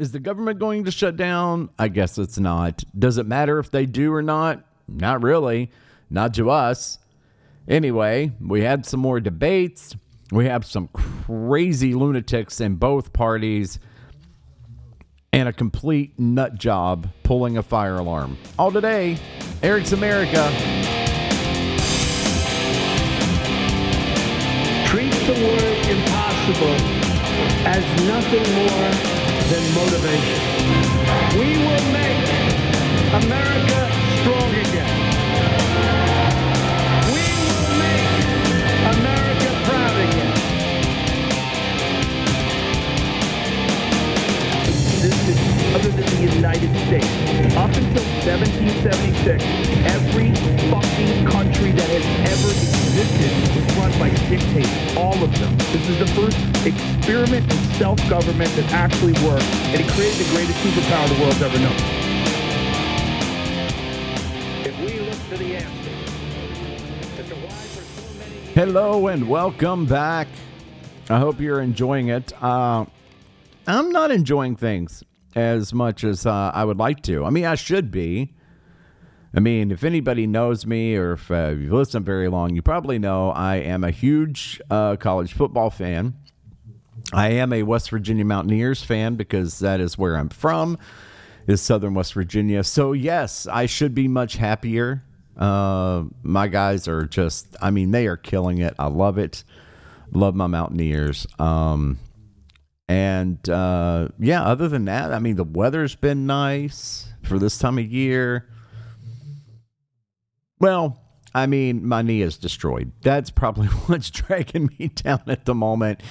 Is the government going to shut down? I guess it's not. Does it matter if they do or not? Not really. Not to us. Anyway, we had some more debates. We have some crazy lunatics in both parties and a complete nut job pulling a fire alarm. All today, Eric's America. Treat the word impossible as nothing more than motivation. We will make America other than the United States. Up until 1776, every fucking country that has ever existed was run by dictators. All of them. This is the first experiment in self-government that actually worked, and it created the greatest superpower the world's ever known. Hello and welcome back. I hope you're enjoying it. Uh, I'm not enjoying things as much as uh, I would like to. I mean, I should be. I mean, if anybody knows me or if uh, you've listened very long, you probably know I am a huge uh, college football fan. I am a West Virginia Mountaineers fan because that is where I'm from, is Southern West Virginia. So yes, I should be much happier. Uh, my guys are just, I mean, they are killing it. I love it. Love my Mountaineers. Um, and uh, yeah, other than that, I mean, the weather's been nice for this time of year. Well, I mean, my knee is destroyed. That's probably what's dragging me down at the moment.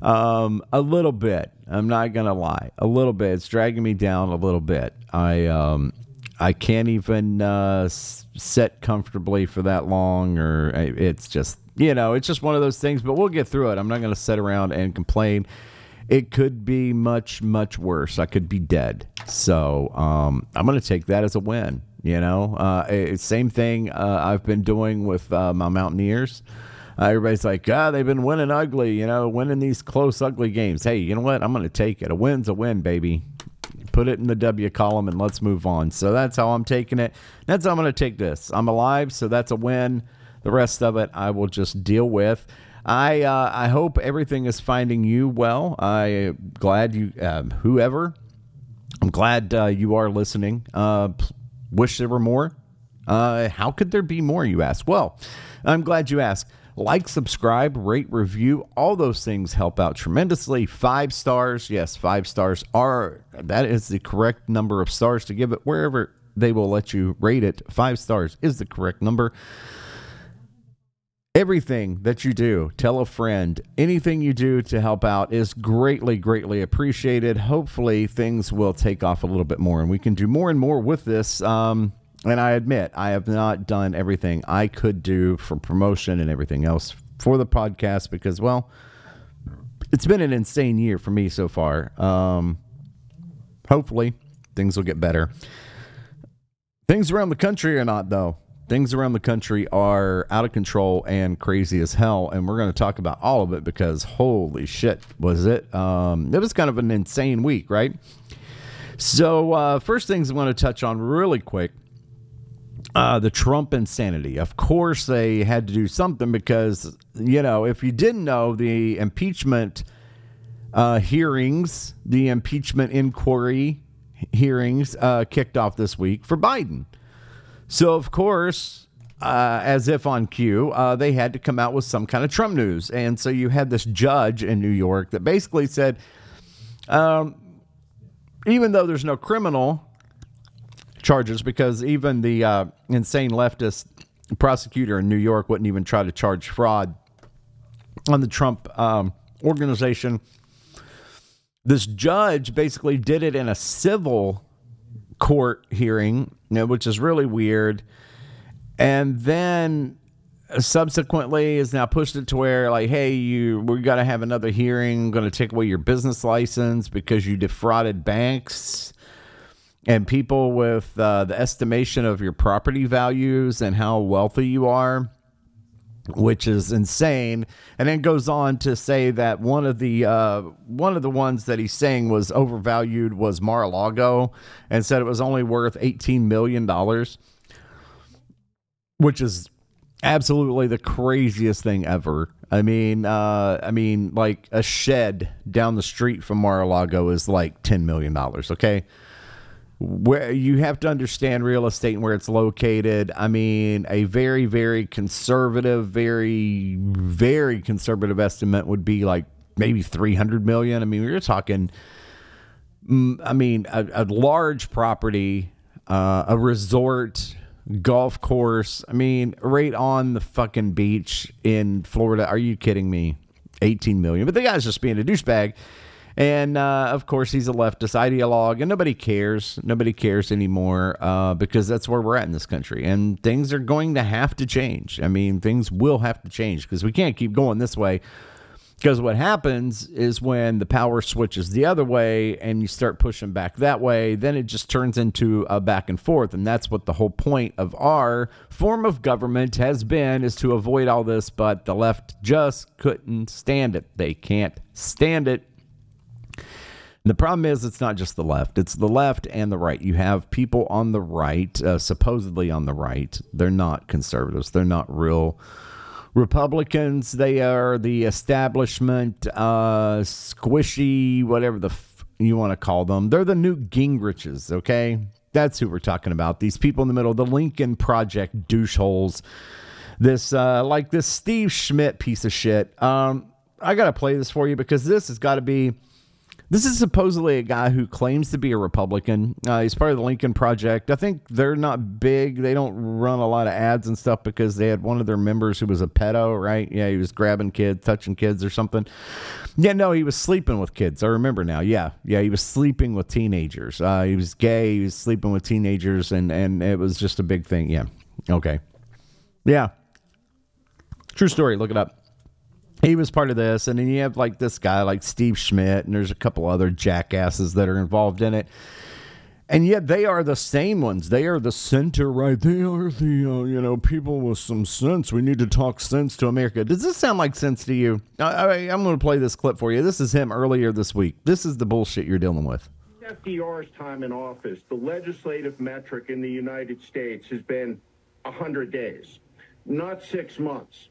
Um, a little bit. I'm not gonna lie. A little bit. It's dragging me down a little bit. I um, I can't even uh, sit comfortably for that long, or it's just you know, it's just one of those things. But we'll get through it. I'm not gonna sit around and complain. It could be much much worse. I could be dead. So um, I'm gonna take that as a win. You know, uh, it- same thing uh, I've been doing with uh, my Mountaineers. Uh, everybody's like, ah, they've been winning ugly, you know, winning these close, ugly games. Hey, you know what? I'm going to take it. A win's a win, baby. Put it in the W column and let's move on. So that's how I'm taking it. That's how I'm going to take this. I'm alive, so that's a win. The rest of it, I will just deal with. I uh, I hope everything is finding you well. I glad you, um, whoever, I'm glad uh, you are listening. Uh, wish there were more. Uh, how could there be more, you ask? Well, I'm glad you asked. Like, subscribe, rate, review, all those things help out tremendously. Five stars, yes, five stars are that is the correct number of stars to give it wherever they will let you rate it. Five stars is the correct number. Everything that you do, tell a friend, anything you do to help out is greatly, greatly appreciated. Hopefully, things will take off a little bit more and we can do more and more with this. Um, and I admit, I have not done everything I could do for promotion and everything else for the podcast because, well, it's been an insane year for me so far. Um, hopefully, things will get better. Things around the country are not, though. Things around the country are out of control and crazy as hell. And we're going to talk about all of it because holy shit, was it? Um, it was kind of an insane week, right? So, uh, first things I want to touch on really quick uh, the Trump insanity. Of course, they had to do something because, you know, if you didn't know, the impeachment uh, hearings, the impeachment inquiry hearings uh, kicked off this week for Biden. So, of course, uh, as if on cue, uh, they had to come out with some kind of Trump news. And so you had this judge in New York that basically said, um, even though there's no criminal charges, because even the uh, insane leftist prosecutor in New York wouldn't even try to charge fraud on the Trump um, organization. This judge basically did it in a civil court hearing, you know, which is really weird. And then subsequently is now pushed it to where like, hey, you we got to have another hearing. going to take away your business license because you defrauded banks and people with uh, the estimation of your property values and how wealthy you are. Which is insane. And then goes on to say that one of the uh, one of the ones that he's saying was overvalued was Mar-a-Lago, and said it was only worth eighteen million dollars, which is absolutely the craziest thing ever. I mean, uh, I mean, like a shed down the street from Mar-a-Lago is like ten million dollars. Okay, where you have to understand real estate and where it's located. I mean, a very, very conservative, very, very conservative estimate would be like maybe 300 million. I mean, we are talking, mm, I mean, a, a large property, uh, a resort, golf course. I mean, right on the fucking beach in Florida. Are you kidding me? 18 million. But the guy's just being a douchebag and uh, of course, he's a leftist ideologue, and nobody cares. Nobody cares anymore uh, because that's where we're at in this country. And things are going to have to change. I mean, things will have to change because we can't keep going this way. Because what happens is when the power switches the other way and you start pushing back that way, then it just turns into a back and forth. And that's what the whole point of our form of government has been is to avoid all this. But the left just couldn't stand it. They can't stand it the problem is, it's not just the left, it's the left and the right. You have people on the right, uh, supposedly on the right. They're not conservatives, they're not real Republicans. They are the establishment, uh, squishy, whatever the f- you want to call them. They're the new Gingriches, okay? That's who we're talking about. These people in the middle, the Lincoln Project doucheholes. This, uh, like this Steve Schmidt piece of shit. Um, I got to play this for you because this has got to be this is supposedly a guy who claims to be a Republican. Uh, he's part of the Lincoln Project. I think they're not big. They don't run a lot of ads and stuff because they had one of their members who was a pedo, right? Yeah, he was grabbing kids, touching kids or something. Yeah, no, he was sleeping with kids. I remember now. Yeah, yeah, he was sleeping with teenagers. Uh, he was gay. He was sleeping with teenagers, and and it was just a big thing. Yeah. Okay. Yeah. True story. Look it up he was part of this, and then you have like this guy like Steve Schmidt, and there's a couple other jackasses that are involved in it. And yet they are the same ones. They are the center right. They are the uh, you know people with some sense. We need to talk sense to America. Does this sound like sense to you? I, I'm going to play this clip for you. This is him earlier this week. This is the bullshit you're dealing with. FDR's time in office, the legislative metric in the United States has been 100 days, not six months.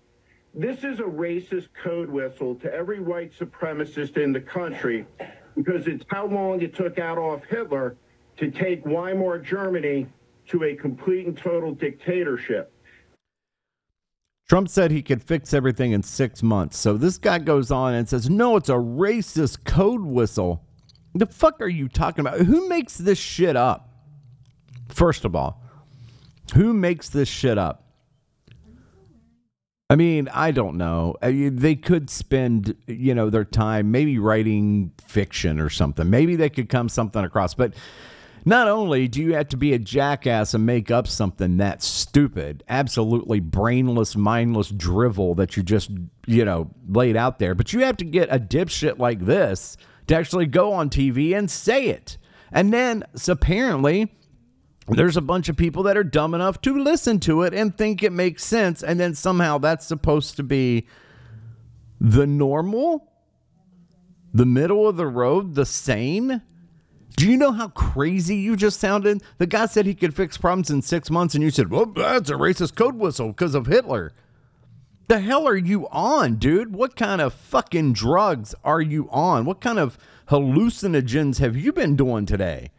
This is a racist code whistle to every white supremacist in the country because it's how long it took Adolf Hitler to take Weimar Germany to a complete and total dictatorship. Trump said he could fix everything in six months. So this guy goes on and says, No, it's a racist code whistle. The fuck are you talking about? Who makes this shit up? First of all, who makes this shit up? I mean, I don't know. Uh, they could spend, you know, their time maybe writing fiction or something. Maybe they could come something across. But not only do you have to be a jackass and make up something that stupid, absolutely brainless, mindless drivel that you just, you know, laid out there, but you have to get a dipshit like this to actually go on TV and say it. And then, so apparently, there's a bunch of people that are dumb enough to listen to it and think it makes sense. And then somehow that's supposed to be the normal, the middle of the road, the sane. Do you know how crazy you just sounded? The guy said he could fix problems in six months, and you said, Well, that's a racist code whistle because of Hitler. The hell are you on, dude? What kind of fucking drugs are you on? What kind of hallucinogens have you been doing today?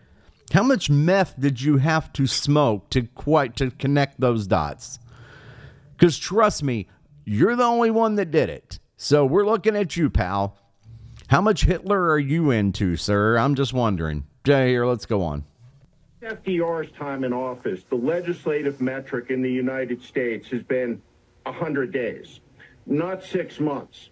How much meth did you have to smoke to quite to connect those dots? Because trust me, you're the only one that did it. So we're looking at you, pal. How much Hitler are you into, sir? I'm just wondering. Jay, here, let's go on. FDR's time in office, the legislative metric in the United States has been 100 days, not six months.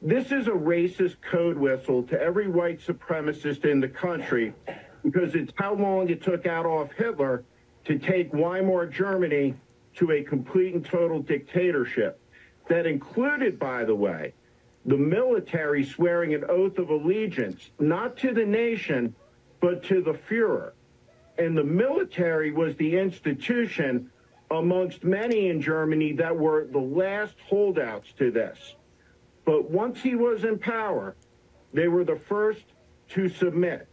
This is a racist code whistle to every white supremacist in the country because it's how long it took Adolf Hitler to take Weimar Germany to a complete and total dictatorship. That included, by the way, the military swearing an oath of allegiance, not to the nation, but to the Fuhrer. And the military was the institution amongst many in Germany that were the last holdouts to this. But once he was in power, they were the first to submit.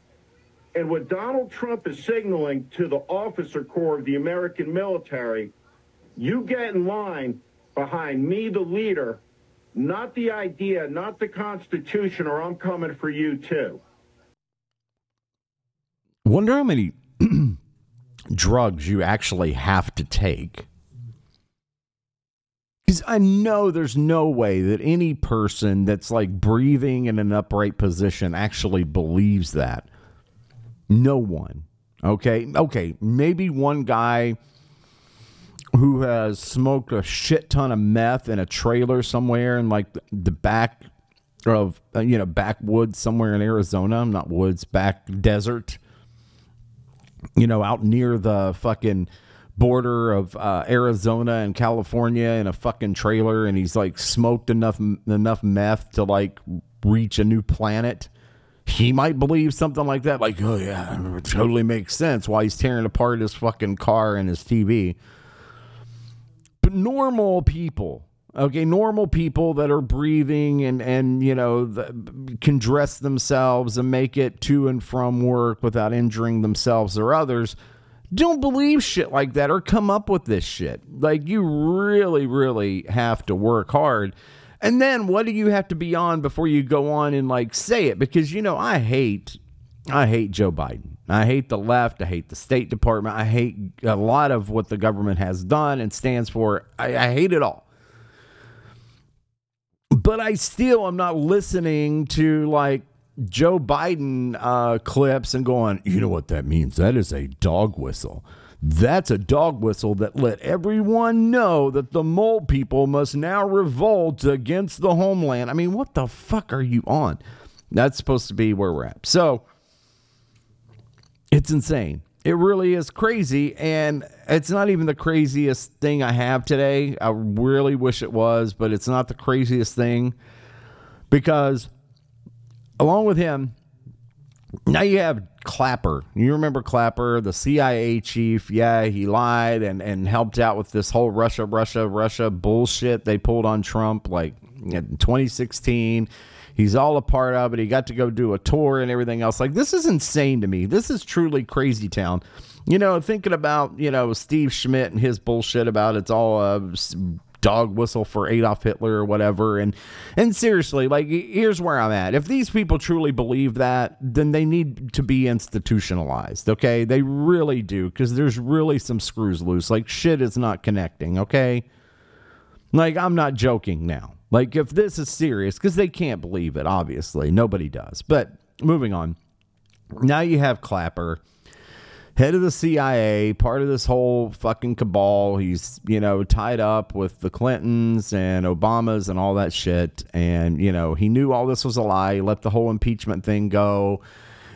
And what Donald Trump is signaling to the officer corps of the American military, you get in line behind me, the leader, not the idea, not the Constitution, or I'm coming for you too. Wonder how many drugs you actually have to take. Because I know there's no way that any person that's like breathing in an upright position actually believes that. No one. Okay. Okay. Maybe one guy who has smoked a shit ton of meth in a trailer somewhere in like the back of uh, you know backwoods somewhere in Arizona, I'm not woods, back desert. You know, out near the fucking border of uh, Arizona and California in a fucking trailer, and he's like smoked enough enough meth to like reach a new planet. He might believe something like that, like, oh yeah, it totally makes sense why he's tearing apart his fucking car and his TV But normal people okay normal people that are breathing and and you know the, can dress themselves and make it to and from work without injuring themselves or others don't believe shit like that or come up with this shit. Like you really really have to work hard and then what do you have to be on before you go on and like say it because you know i hate i hate joe biden I hate the left. I hate the State Department. I hate a lot of what the government has done and stands for. I, I hate it all. But I still am not listening to like Joe Biden uh, clips and going, you know what that means? That is a dog whistle. That's a dog whistle that let everyone know that the mole people must now revolt against the homeland. I mean, what the fuck are you on? That's supposed to be where we're at. So, it's insane. It really is crazy. And it's not even the craziest thing I have today. I really wish it was, but it's not the craziest thing because along with him, now you have Clapper. You remember Clapper, the CIA chief? Yeah, he lied and, and helped out with this whole Russia, Russia, Russia bullshit they pulled on Trump like in 2016 He's all a part of it. He got to go do a tour and everything else. Like, this is insane to me. This is truly crazy town. You know, thinking about, you know, Steve Schmidt and his bullshit about it's all a dog whistle for Adolf Hitler or whatever. And and seriously, like here's where I'm at. If these people truly believe that, then they need to be institutionalized. Okay, they really do because there's really some screws loose. Like shit is not connecting. Okay, like I'm not joking now. Like, if this is serious, because they can't believe it, obviously. Nobody does. But moving on. Now you have Clapper, head of the CIA, part of this whole fucking cabal. He's, you know, tied up with the Clintons and Obamas and all that shit. And, you know, he knew all this was a lie. He let the whole impeachment thing go.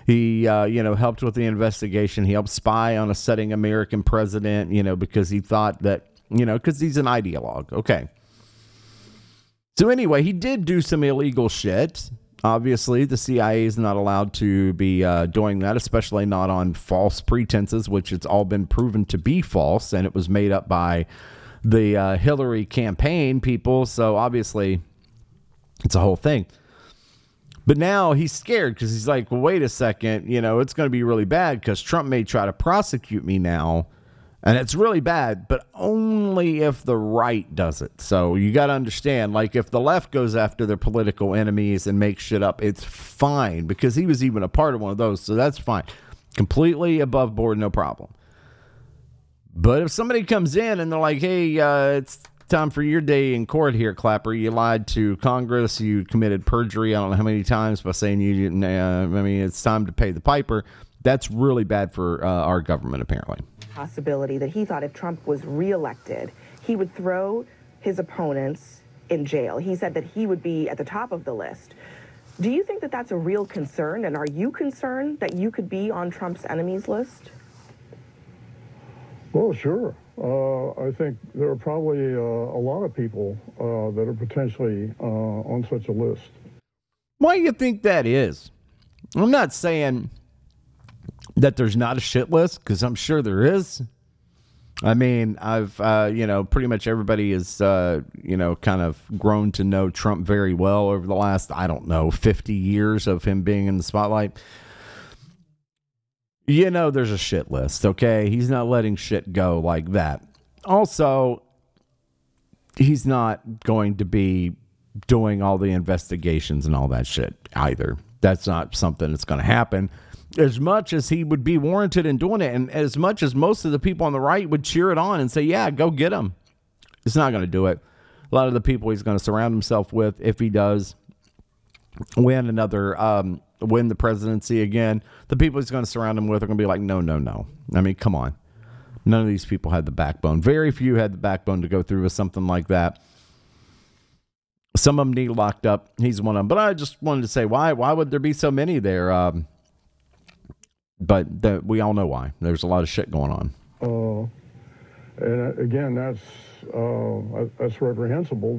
He, uh, you know, helped with the investigation. He helped spy on a setting American president, you know, because he thought that, you know, because he's an ideologue. Okay. So anyway, he did do some illegal shit. Obviously, the CIA is not allowed to be uh, doing that, especially not on false pretenses, which it's all been proven to be false, and it was made up by the uh, Hillary campaign people. So obviously, it's a whole thing. But now he's scared because he's like, well, wait a second, you know, it's going to be really bad because Trump may try to prosecute me now and it's really bad, but only if the right does it. So you got to understand, like, if the left goes after their political enemies and makes shit up, it's fine because he was even a part of one of those. So that's fine. Completely above board, no problem. But if somebody comes in and they're like, hey, uh, it's time for your day in court here, Clapper. You lied to Congress. You committed perjury. I don't know how many times by saying you didn't. Uh, I mean, it's time to pay the piper. That's really bad for uh, our government, apparently possibility that he thought if Trump was reelected, he would throw his opponents in jail. He said that he would be at the top of the list. Do you think that that's a real concern? And are you concerned that you could be on Trump's enemies list? Well, sure. Uh, I think there are probably uh, a lot of people uh, that are potentially uh, on such a list. Why do you think that is? I'm not saying that there's not a shit list because I'm sure there is. I mean, I've uh, you know pretty much everybody is uh, you know kind of grown to know Trump very well over the last I don't know fifty years of him being in the spotlight. You know, there's a shit list. Okay, he's not letting shit go like that. Also, he's not going to be doing all the investigations and all that shit either. That's not something that's going to happen as much as he would be warranted in doing it, and as much as most of the people on the right would cheer it on and say, "Yeah, go get him," it's not going to do it. A lot of the people he's going to surround himself with, if he does win another, um, win the presidency again, the people he's going to surround him with are going to be like, "No, no, no." I mean, come on. None of these people had the backbone. Very few had the backbone to go through with something like that. Some of them need locked up. He's one of them. But I just wanted to say, why? Why would there be so many there? Um, but the, we all know why. There's a lot of shit going on. Uh, and uh, again, that's uh, that's reprehensible.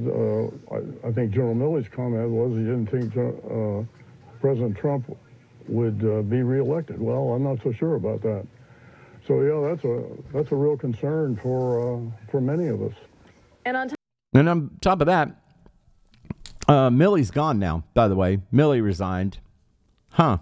Uh, I, I, think General Milley's comment was he didn't think uh, President Trump would uh, be reelected. Well, I'm not so sure about that. So yeah, that's a that's a real concern for for many of us. And on, and on top of that, Milley's gone now. By the way, Milley resigned. Huh.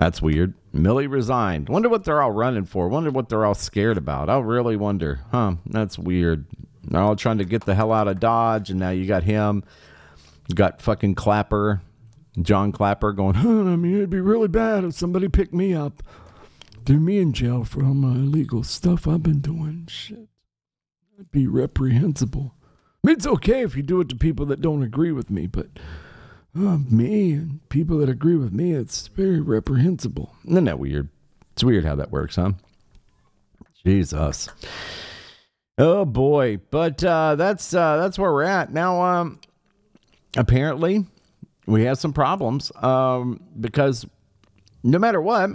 That's weird. Milley resigned. Wonder what they're all running for. Wonder what they're all scared about. I really wonder. Huh. That's weird. They're all trying to get the hell out of Dodge, and now you got him. You got fucking Clapper, John Clapper going, I mean, it'd be really bad if somebody picked me up. Threw me in jail for all my illegal stuff I've been doing. Shit. That'd be reprehensible. I mean, it's okay if you do it to people that don't agree with me, but uh, me and people that agree with me, it's very reprehensible. Isn't that weird? It's weird how that works, huh? Jesus. Oh boy, but uh, that's uh, that's where we're at now. Um, apparently, we have some problems um, because no matter what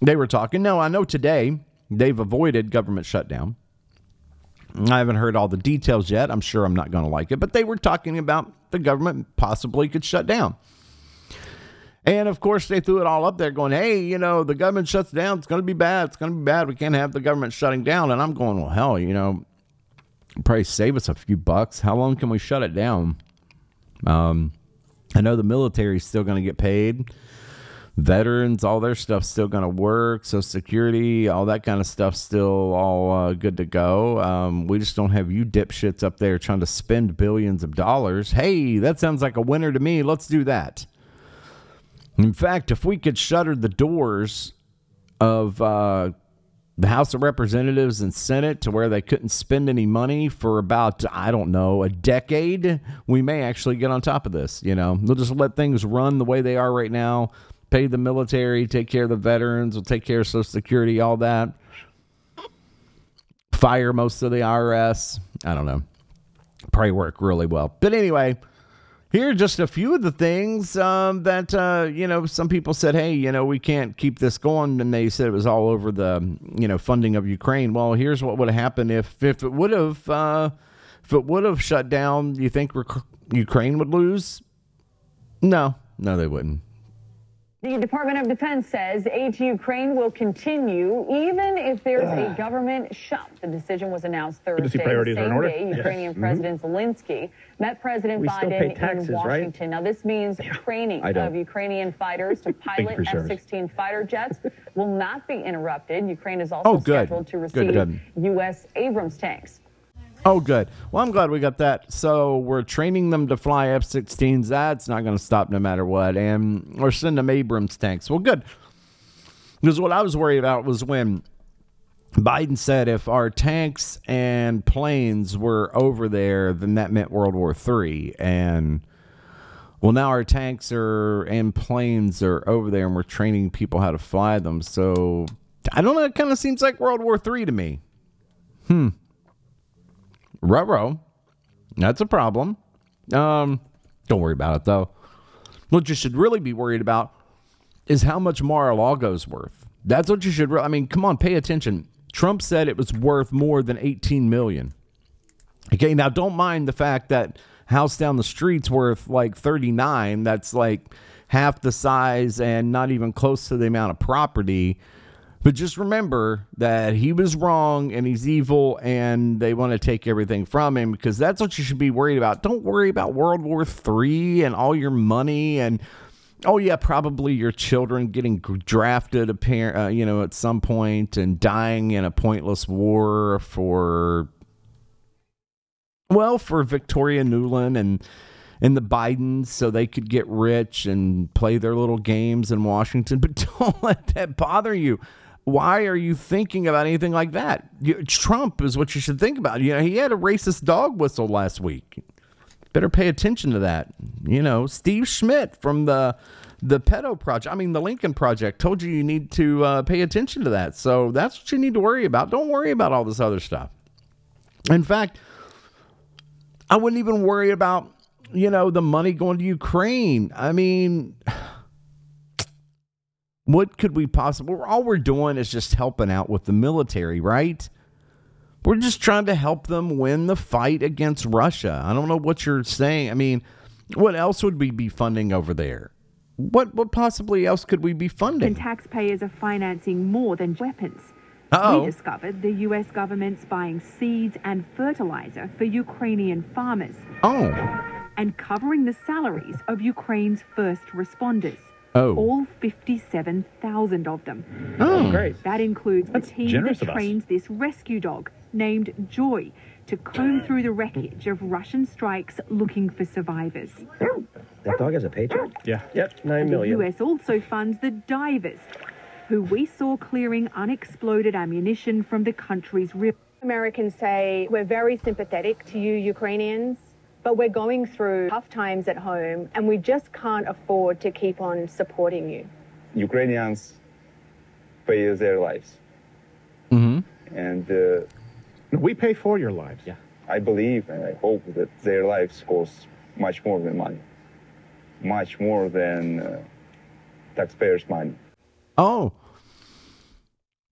they were talking. No, I know today they've avoided government shutdown. I haven't heard all the details yet. I'm sure I'm not going to like it, but they were talking about the government possibly could shut down. And of course, they threw it all up there going, hey, you know, the government shuts down. It's going to be bad. It's going to be bad. We can't have the government shutting down. And I'm going, well, hell, you know, probably save us a few bucks. How long can we shut it down? Um, I know the military is still going to get paid veterans, all their stuff still going to work. So security, all that kind of stuff still all uh, good to go. Um, we just don't have you dipshits up there trying to spend billions of dollars. Hey, that sounds like a winner to me. Let's do that. In fact, if we could shutter the doors of uh, the House of Representatives and Senate to where they couldn't spend any money for about, I don't know, a decade, we may actually get on top of this. You know, we'll just let things run the way they are right now pay the military, take care of the veterans, we'll take care of Social Security, all that. Fire most of the IRS. I don't know. Probably work really well. But anyway, here are just a few of the things um, that, uh, you know, some people said, hey, you know, we can't keep this going. And they said it was all over the, you know, funding of Ukraine. Well, here's what would have happened if, if it would have, uh, if it would have shut down, you think rec- Ukraine would lose? No, no, they wouldn't. The Department of Defense says aid to Ukraine will continue even if there's a government shut. The decision was announced Thursday. Priorities same in order. day, Ukrainian mm-hmm. President Zelensky met President we Biden taxes, in Washington. Right? Now, this means training of Ukrainian fighters to pilot F-16 fighter jets will not be interrupted. Ukraine is also oh, scheduled to receive good. U.S. Abrams tanks. Oh, good. Well, I'm glad we got that. So we're training them to fly F-16s. That's not going to stop no matter what. And we're sending them Abrams tanks. Well, good. Because what I was worried about was when Biden said if our tanks and planes were over there, then that meant World War III. And well, now our tanks are and planes are over there, and we're training people how to fly them. So I don't know. It kind of seems like World War III to me. Hmm. Ruh That's a problem. Um, don't worry about it though. What you should really be worried about is how much Mar-a-Lago's worth. That's what you should. Re- I mean, come on, pay attention. Trump said it was worth more than 18 million. Okay, now don't mind the fact that house down the street's worth like 39. That's like half the size and not even close to the amount of property But just remember that he was wrong and he's evil and they want to take everything from him because that's what you should be worried about. Don't worry about World War III and all your money and oh yeah, probably your children getting drafted apparent uh, you know at some point and dying in a pointless war for well, for Victoria Nuland and and the Bidens so they could get rich and play their little games in Washington. But don't let that bother you. Why are you thinking about anything like that? You, Trump is what you should think about. You know, he had a racist dog whistle last week. Better pay attention to that. You know, Steve Schmidt from the the pedo project. I mean, the Lincoln Project told you you need to uh, pay attention to that. So that's what you need to worry about. Don't worry about all this other stuff. In fact, I wouldn't even worry about you know the money going to Ukraine. I mean what could we possibly all we're doing is just helping out with the military right? We're just trying to help them win the fight against russia. I don't know what you're saying. I mean what else would we be funding over there? What what possibly else could we be funding? And taxpayers are financing more than weapons. Uh-oh. we discovered the us government's buying seeds and fertilizer for ukrainian farmers oh. and covering the salaries of ukraine's first responders Oh. All 57,000 of them. Oh. oh, great. That includes That's the team that trains this rescue dog named Joy to comb through the wreckage of Russian strikes looking for survivors. That dog has a paycheck? Yeah. Yep, nine The million. US also funds the divers, who we saw clearing unexploded ammunition from the country's river. Americans say we're very sympathetic to you Ukrainians, but we're going through tough times at home and we just can't afford to keep on supporting you. Ukrainians pay their lives. Mm-hmm. And uh, We pay for your lives. yeah, I believe and I hope that their lives cost much more than money, much more than uh, taxpayers' money. Oh.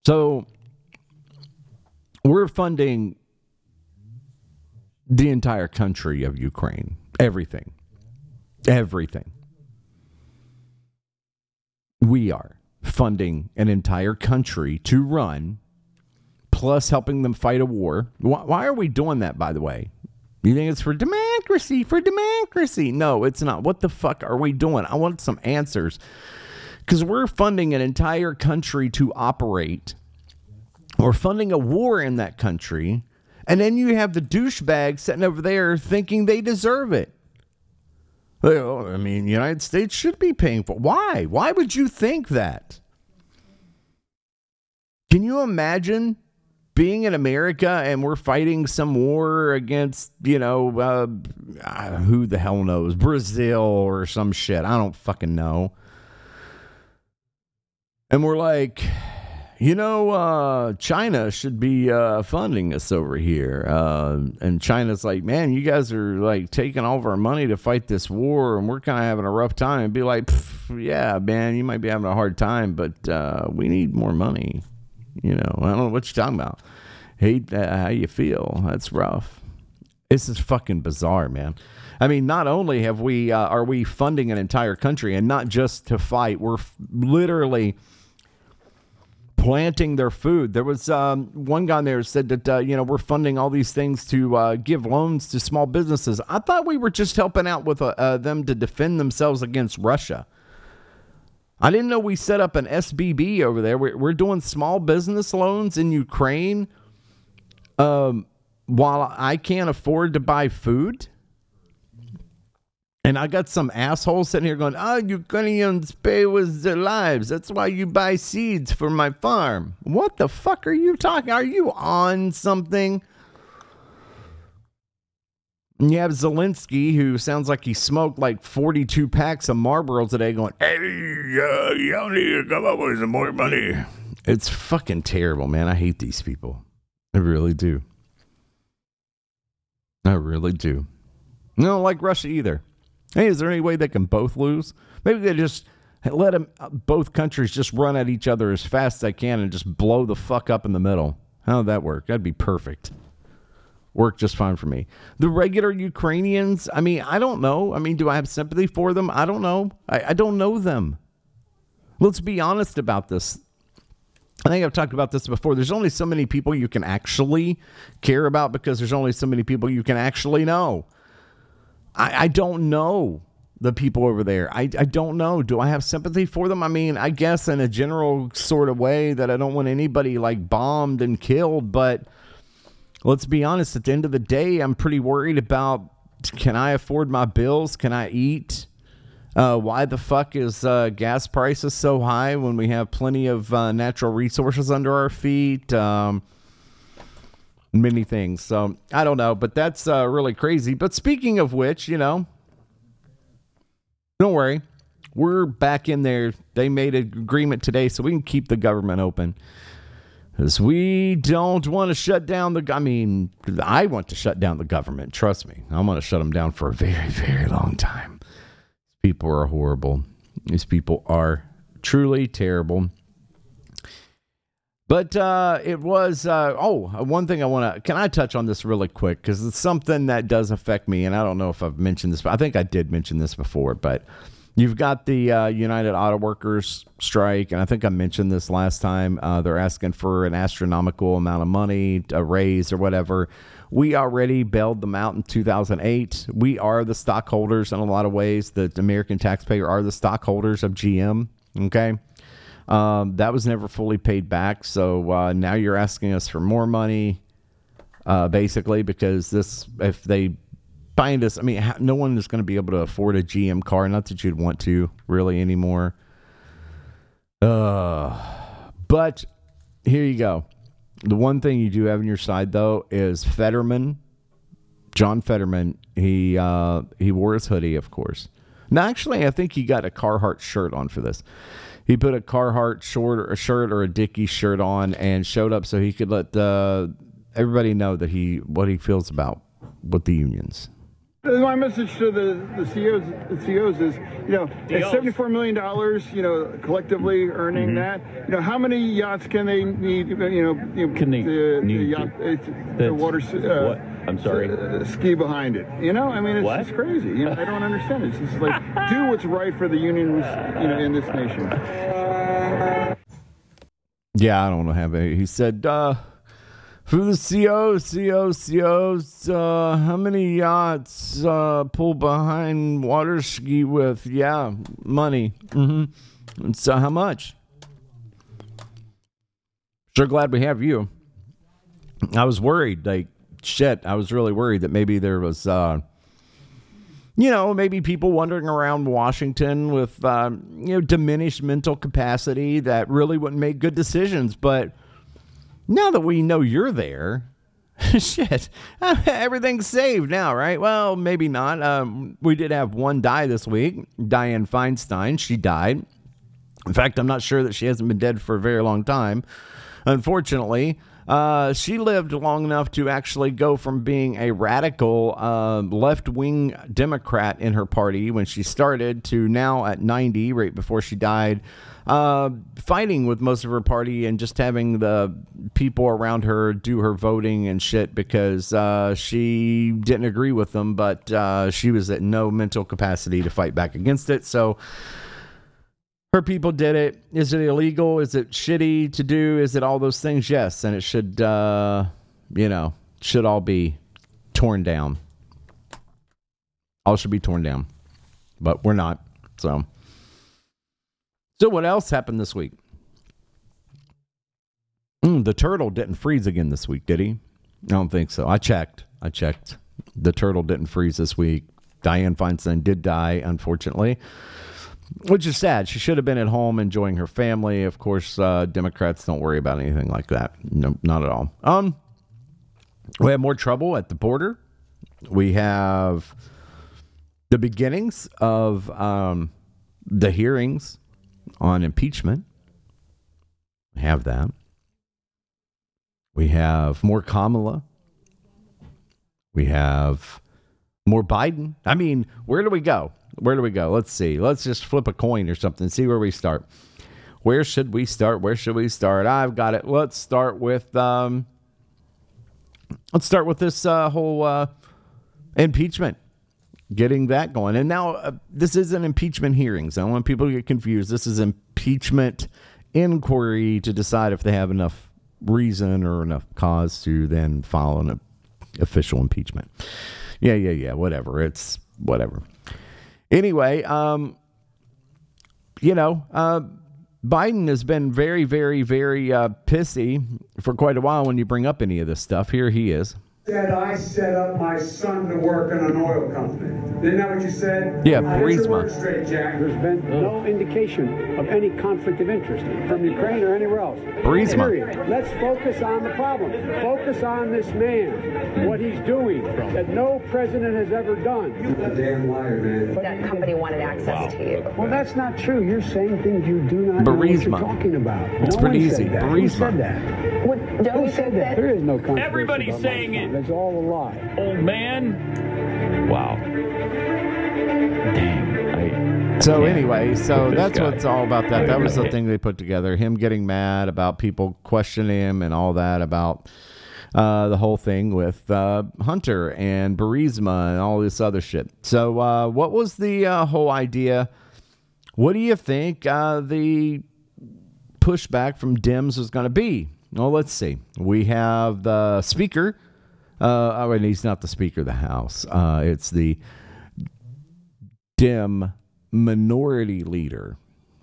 So we're funding the entire country of Ukraine. Everything. Everything. We are funding an entire country to run, plus helping them fight a war. Why, why are we doing that, by the way? You think it's for democracy? For democracy? No, it's not. What the fuck are we doing? I want some answers because we're funding an entire country to operate. We're funding a war in that country, and then you have the douchebags sitting over there thinking they deserve it. I mean, the United States should be paying for. Why? Why would you think that? Can you imagine being in America and we're fighting some war against, you know, uh, uh, who the hell knows, Brazil or some shit? I don't fucking know. And we're like, you know, uh, China should be uh, funding us over here. Uh, and China's like, man, you guys are like taking all of our money to fight this war, and we're kind of having a rough time. And be like, yeah, man, you might be having a hard time, but uh, we need more money. You know, I don't know what you're talking about. Hate how you feel. That's rough. This is fucking bizarre, man. I mean, not only have we uh, are we funding an entire country, and not just to fight, we're f- literally planting their food. There was um, one guy there said that uh, you know we're funding all these things to uh, give loans to small businesses. I thought we were just helping out with uh, uh, them to defend themselves against Russia. I didn't know we set up an SBB over there. We're, we're doing small business loans in Ukraine. Um, while I can't afford to buy food. And I got some asshole sitting here going, oh, Ukrainians pay with their lives. That's why you buy seeds for my farm. What the fuck are you talking? Are you on something? And you have Zelensky, who sounds like he smoked like 42 packs of Marlboros today, going, hey, uh, y'all need to come up with some more money. It's fucking terrible, man. I hate these people. I really do. I really do. I don't like Russia either. Hey, is there any way they can both lose? Maybe they just let them, uh, both countries just run at each other as fast as they can and just blow the fuck up in the middle. How would that work? That'd be perfect. Work just fine for me. The regular Ukrainians, I mean, I don't know. I mean, do I have sympathy for them? I don't know. I, I don't know them. Let's be honest about this. I think I've talked about this before. There's only so many people you can actually care about because there's only so many people you can actually know. I, I don't know the people over there. I, I don't know. Do I have sympathy for them? I mean, I guess in a general sort of way that I don't want anybody like bombed and killed, but let's be honest, at the end of the day, I'm pretty worried about can I afford my bills? Can I eat? Uh, why the fuck is uh, gas prices so high when we have plenty of uh, natural resources under our feet? Um, many things. So I don't know, but that's uh, really crazy. But speaking of which, you know, don't worry, we're back in there. They made an agreement today, so we can keep the government open. Because we don't want to shut down the. I mean, I want to shut down the government. Trust me, I'm going to shut them down for a very, very long time. These people are horrible. These people are truly terrible. But uh, it was uh, oh one thing I want to can I touch on this really quick? Because it's something that does affect me and I don't know if I've mentioned this but I think I did mention this before but you've got the uh, United Auto Workers strike and I think I mentioned this last time uh, they're asking for an astronomical amount of money a raise or whatever. We already bailed them out in 2008 we are the stockholders in a lot of ways. The American taxpayer are the stockholders of GM okay um, that was never fully paid back. So uh, now you're asking us for more money, uh, basically, because this, if they find us, I mean, no one is going to be able to afford a GM car. Not that you'd want to really anymore. Uh, but here you go. The one thing you do have on your side, though, is Fetterman, John Fetterman. He uh, he wore his hoodie, of course. Now, actually, I think he got a Carhartt shirt on for this he put a Carhartt short or a shirt or a Dickies shirt on and showed up so he could let uh, everybody know that he what he feels about with the unions. My message to the, the CEOs, the CEOs is, you know, it's $74 million, you know, collectively earning mm-hmm. that. You know, how many yachts can they need, you know, you know can they the, need the, yacht, the water, uh, what? I'm sorry. Uh, ski behind it. You know, I mean, it's what? just crazy. You know, I don't understand. It's just like, do what's right for the unions, you know, in this nation. Yeah, I don't know. Have a, he said, uh, for the COs, COs, uh, how many yachts uh, pull behind water ski with? Yeah, money. Mm-hmm. And so how much? Sure glad we have you. I was worried, like, shit, I was really worried that maybe there was, uh, you know, maybe people wandering around Washington with, um, you know, diminished mental capacity that really wouldn't make good decisions. But now that we know you're there, shit, everything's saved now, right? Well, maybe not. Um, we did have one die this week, Dianne Feinstein. She died. In fact, I'm not sure that she hasn't been dead for a very long time. Unfortunately, uh, she lived long enough to actually go from being a radical uh, left wing Democrat in her party when she started to now at 90, right before she died, uh, fighting with most of her party and just having the people around her do her voting and shit because uh, she didn't agree with them, but uh, she was at no mental capacity to fight back against it. So, her people did it. Is it illegal? Is it shitty to do? Is it all those things? Yes, and it should, uh, you know, should all be torn down. All should be torn down, but we're not. So, so what else happened this week? Mm, the turtle didn't freeze again this week, did he? I don't think so. I checked. I checked. The turtle didn't freeze this week. Dianne Feinstein did die, unfortunately which is sad. She should have been at home enjoying her family. Of course, uh, Democrats don't worry about anything like that. No, not at all. Um, we have more trouble at the border. We have the beginnings of um, the hearings on impeachment. We have that. We have more Kamala. We have more Biden. I mean, where do we go? Where do we go? Let's see. Let's just flip a coin or something. See where we start. Where should we start? Where should we start? I've got it. Let's start with um. Let's start with this uh, whole uh, impeachment, getting that going. And now uh, this isn't impeachment hearings. I don't want people to get confused. This is impeachment inquiry to decide if they have enough reason or enough cause to then file an official impeachment. Yeah, yeah, yeah, whatever. It's whatever. Anyway, um, you know, uh, Biden has been very, very, very uh, pissy for quite a while when you bring up any of this stuff. Here he is said I set up my son to work in an oil company. Isn't that what you said? Yeah, Get Burisma. straight, Jack. There's been no indication of any conflict of interest from Ukraine or anywhere else. Burisma. Period. Let's focus on the problem. Focus on this man, what he's doing that no president has ever done. You're a damn liar, man. That company wanted access to you. Well, that's not true. You're saying things you do not know what Burisma. you're talking about. It's no pretty easy. Said that. Who said that? What, don't Who you said that? that? There is no controversy Everybody's saying it. That's all a lie. Old man. Wow. So Yeah. anyway, so that's guy. what's all about that. That was the thing they put together. Him getting mad about people questioning him and all that about uh, the whole thing with uh, Hunter and Burisma and all this other shit. So uh, what was the uh, whole idea? What do you think uh, the pushback from Dems was going to be? Well, let's see. We have the speaker. Uh, oh, and he's not the speaker of the House. Uh, it's the Dem minority leader.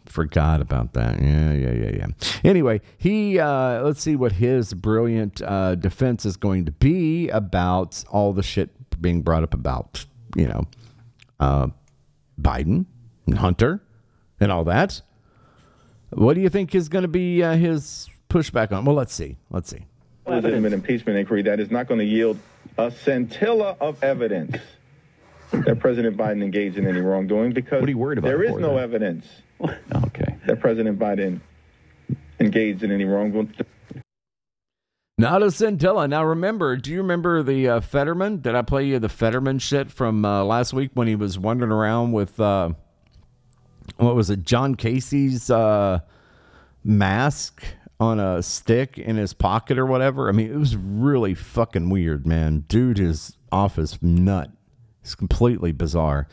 Forgot about that. Yeah, yeah, yeah, yeah. Anyway, he uh, let's see what his brilliant uh, defense is going to be about all the shit being brought up about you know uh, Biden and Hunter and all that. What do you think is going to be uh, his pushback on? Well, let's see. Let's see. legitimate impeachment inquiry that is not going to yield a scintilla of evidence that President Biden engaged in any wrongdoing because What are you worried about there it is for, no then? evidence Okay. that President Biden engaged in any wrongdoing. Not a scintilla. Now, remember, do you remember the uh, Fetterman? Did I play you the Fetterman shit from uh, last week when he was wandering around with, uh, what was it, John Casey's uh, mask on a stick in his pocket or whatever? I mean, it was really fucking weird, man. Dude is off his nut. It's completely bizarre.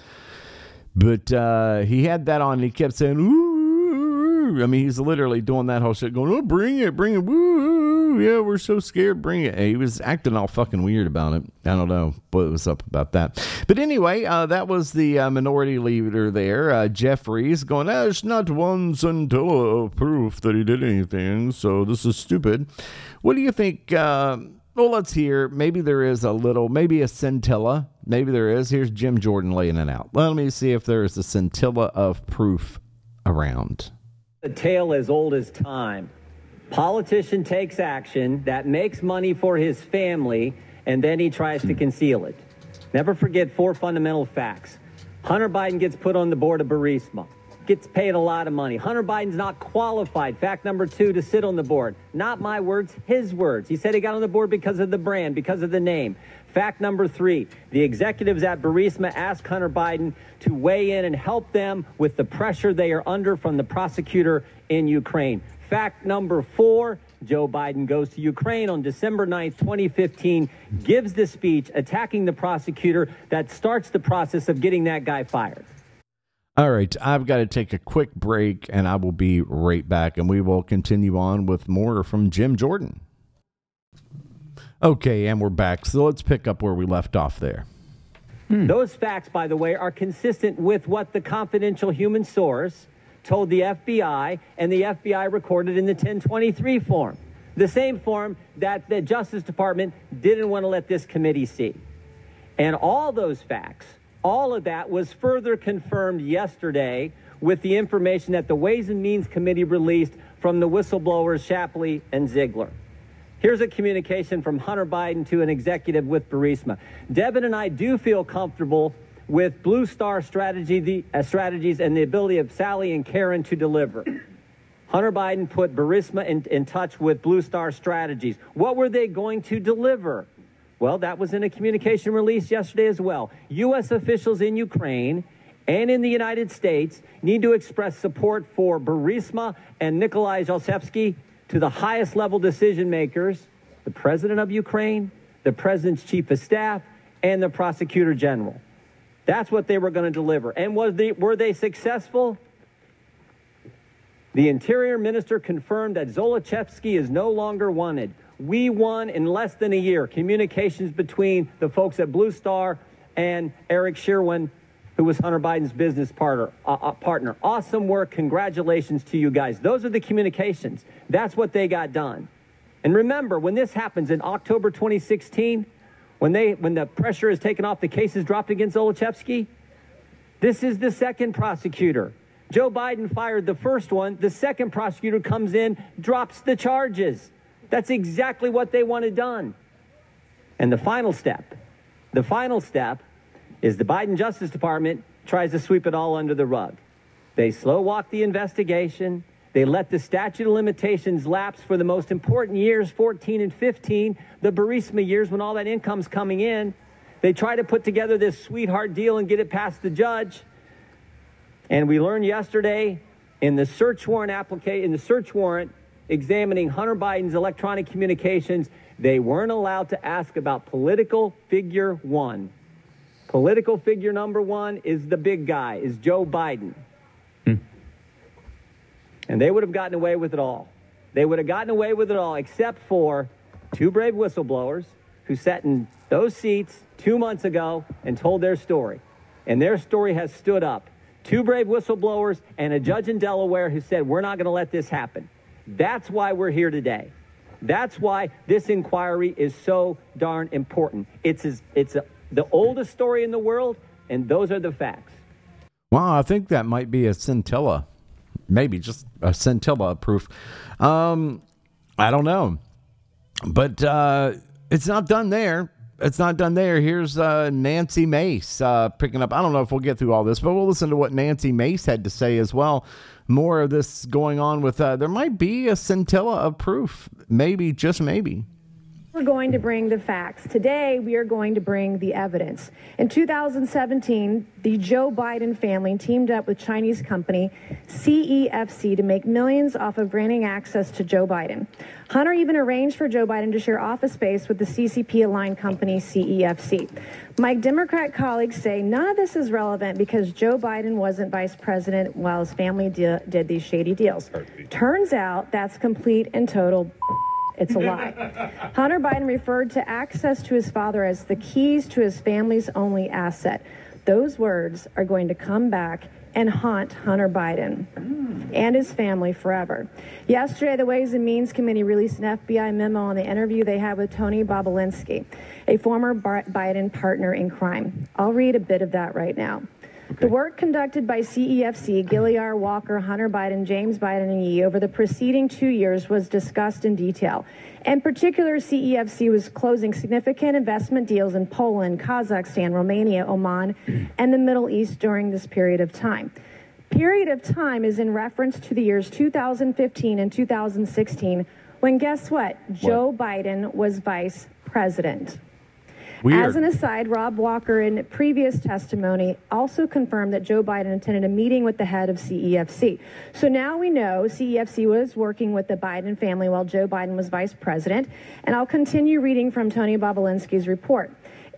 But uh, he had that on and he kept saying, ooh. I mean, he's literally doing that whole shit, going, oh, bring it, bring it, woo. Yeah, we're so scared, bring it. And he was acting all fucking weird about it. I don't know what was up about that. But anyway, uh, that was the uh, minority leader there, uh, Jeffries, going, there's not one scintilla of proof that he did anything, so this is stupid. What do you think? Well, let's hear. Maybe there is a little, maybe a scintilla. Maybe there is. Here's Jim Jordan laying it out. Let me see if there is a scintilla of proof around. A tale as old as time. Politician takes action that makes money for his family, and then he tries to conceal it. Never forget four fundamental facts. Hunter Biden gets put on the board of Burisma, gets paid a lot of money. Hunter Biden's not qualified, fact number two, to sit on the board. Not my words, his words. He said he got on the board because of the brand, because of the name. Fact number three, the executives at Burisma asked Hunter Biden to weigh in and help them with the pressure they are under from the prosecutor in Ukraine. Fact number four, Joe Biden goes to Ukraine on December 9th, 2015, gives the speech attacking the prosecutor that starts the process of getting that guy fired. All right, I've got to take a quick break and I will be right back and we will continue on with more from Jim Jordan. Okay, and we're back. So let's pick up where we left off there. Hmm. Those facts, by the way, are consistent with what the confidential human source told the FBI and the FBI recorded in the 1023 form. The same form that the Justice Department didn't want to let this committee see. And all those facts, all of that was further confirmed yesterday with the information that the Ways and Means Committee released from the whistleblowers Shapley and Ziegler. Here's a communication from Hunter Biden to an executive with Burisma. Devon and I do feel comfortable with Blue Star strategy, the, uh, strategies and the ability of Sally and Karen to deliver. Hunter Biden put Burisma in, in touch with Blue Star strategies. What were they going to deliver? Well, that was in a communication release yesterday as well. U.S. officials in Ukraine and in the United States need to express support for Burisma and Nikolai Zlochevsky to the highest level decision makers, the president of Ukraine, the president's chief of staff, and the prosecutor general. That's what they were going to deliver. And was they, were they successful? The interior minister confirmed that Zolochevsky is no longer wanted. We won in less than a year communications between the folks at Blue Star and Eric Schwerin, who was Hunter Biden's business partner. Uh, uh, partner. Awesome work. Congratulations to you guys. Those are the communications. That's what they got done. And remember, when this happens in October 2016, when they when the pressure is taken off, the case is dropped against Zolochevsky. This is the second prosecutor. Joe Biden fired the first one. The second prosecutor comes in, drops the charges. That's exactly what they wanted done. And the final step, the final step is the Biden Justice Department tries to sweep it all under the rug. They slow walk the investigation. They let the statute of limitations lapse for the most important years, 14 and 15, the Burisma years when all that income's coming in. They try to put together this sweetheart deal and get it past the judge. And we learned yesterday in the search warrant application, in the search warrant examining Hunter Biden's electronic communications, they weren't allowed to ask about political figure one. Political figure number one is the big guy, is Joe Biden. Hmm. And they would have gotten away with it all. They would have gotten away with it all, except for two brave whistleblowers who sat in those seats two months ago and told their story. And their story has stood up. Two brave whistleblowers and a judge in Delaware who said, We're not going to let this happen. That's why we're here today. That's why this inquiry is so darn important. It's, it's a, the oldest story in the world, and those are the facts. Wow, I think that might be a scintilla. Maybe just a scintilla proof. Um, I don't know. But uh, it's not done there it's not done there. Here's uh, Nancy Mace uh, picking up. I don't know if we'll get through all this, but we'll listen to what Nancy Mace had to say as well. More of this going on with, uh, there might be a scintilla of proof. Maybe, just maybe. We're going to bring the facts. Today, we are going to bring the evidence. In 2017, the Joe Biden family teamed up with Chinese company CEFC to make millions off of granting access to Joe Biden. Hunter even arranged for Joe Biden to share office space with the CCP aligned company CEFC. My Democrat colleagues say none of this is relevant because Joe Biden wasn't vice president while his family di- did these shady deals. Turns out that's complete and total it's a lie. Hunter Biden referred to access to his father as the keys to his family's only asset. Those words are going to come back and haunt Hunter Biden and his family forever. Yesterday, the Ways and Means Committee released an FBI memo on the interview they had with Tony Bobulinski, a former Biden partner in crime. I'll read a bit of that right now. The work conducted by CEFC, Gilliar, Walker, Hunter Biden, James Biden, and Yi over the preceding two years was discussed in detail. In particular, CEFC was closing significant investment deals in Poland, Kazakhstan, Romania, Oman, and the Middle East during this period of time. Period of time is in reference to the years 2015 and 2016, when guess what? what? Joe Biden was vice president. Weird. As an aside, Rob Walker, in previous testimony, also confirmed that Joe Biden attended a meeting with the head of CEFC. So now we know CEFC was working with the Biden family while Joe Biden was vice president. And I'll continue reading from Tony Bobulinski's report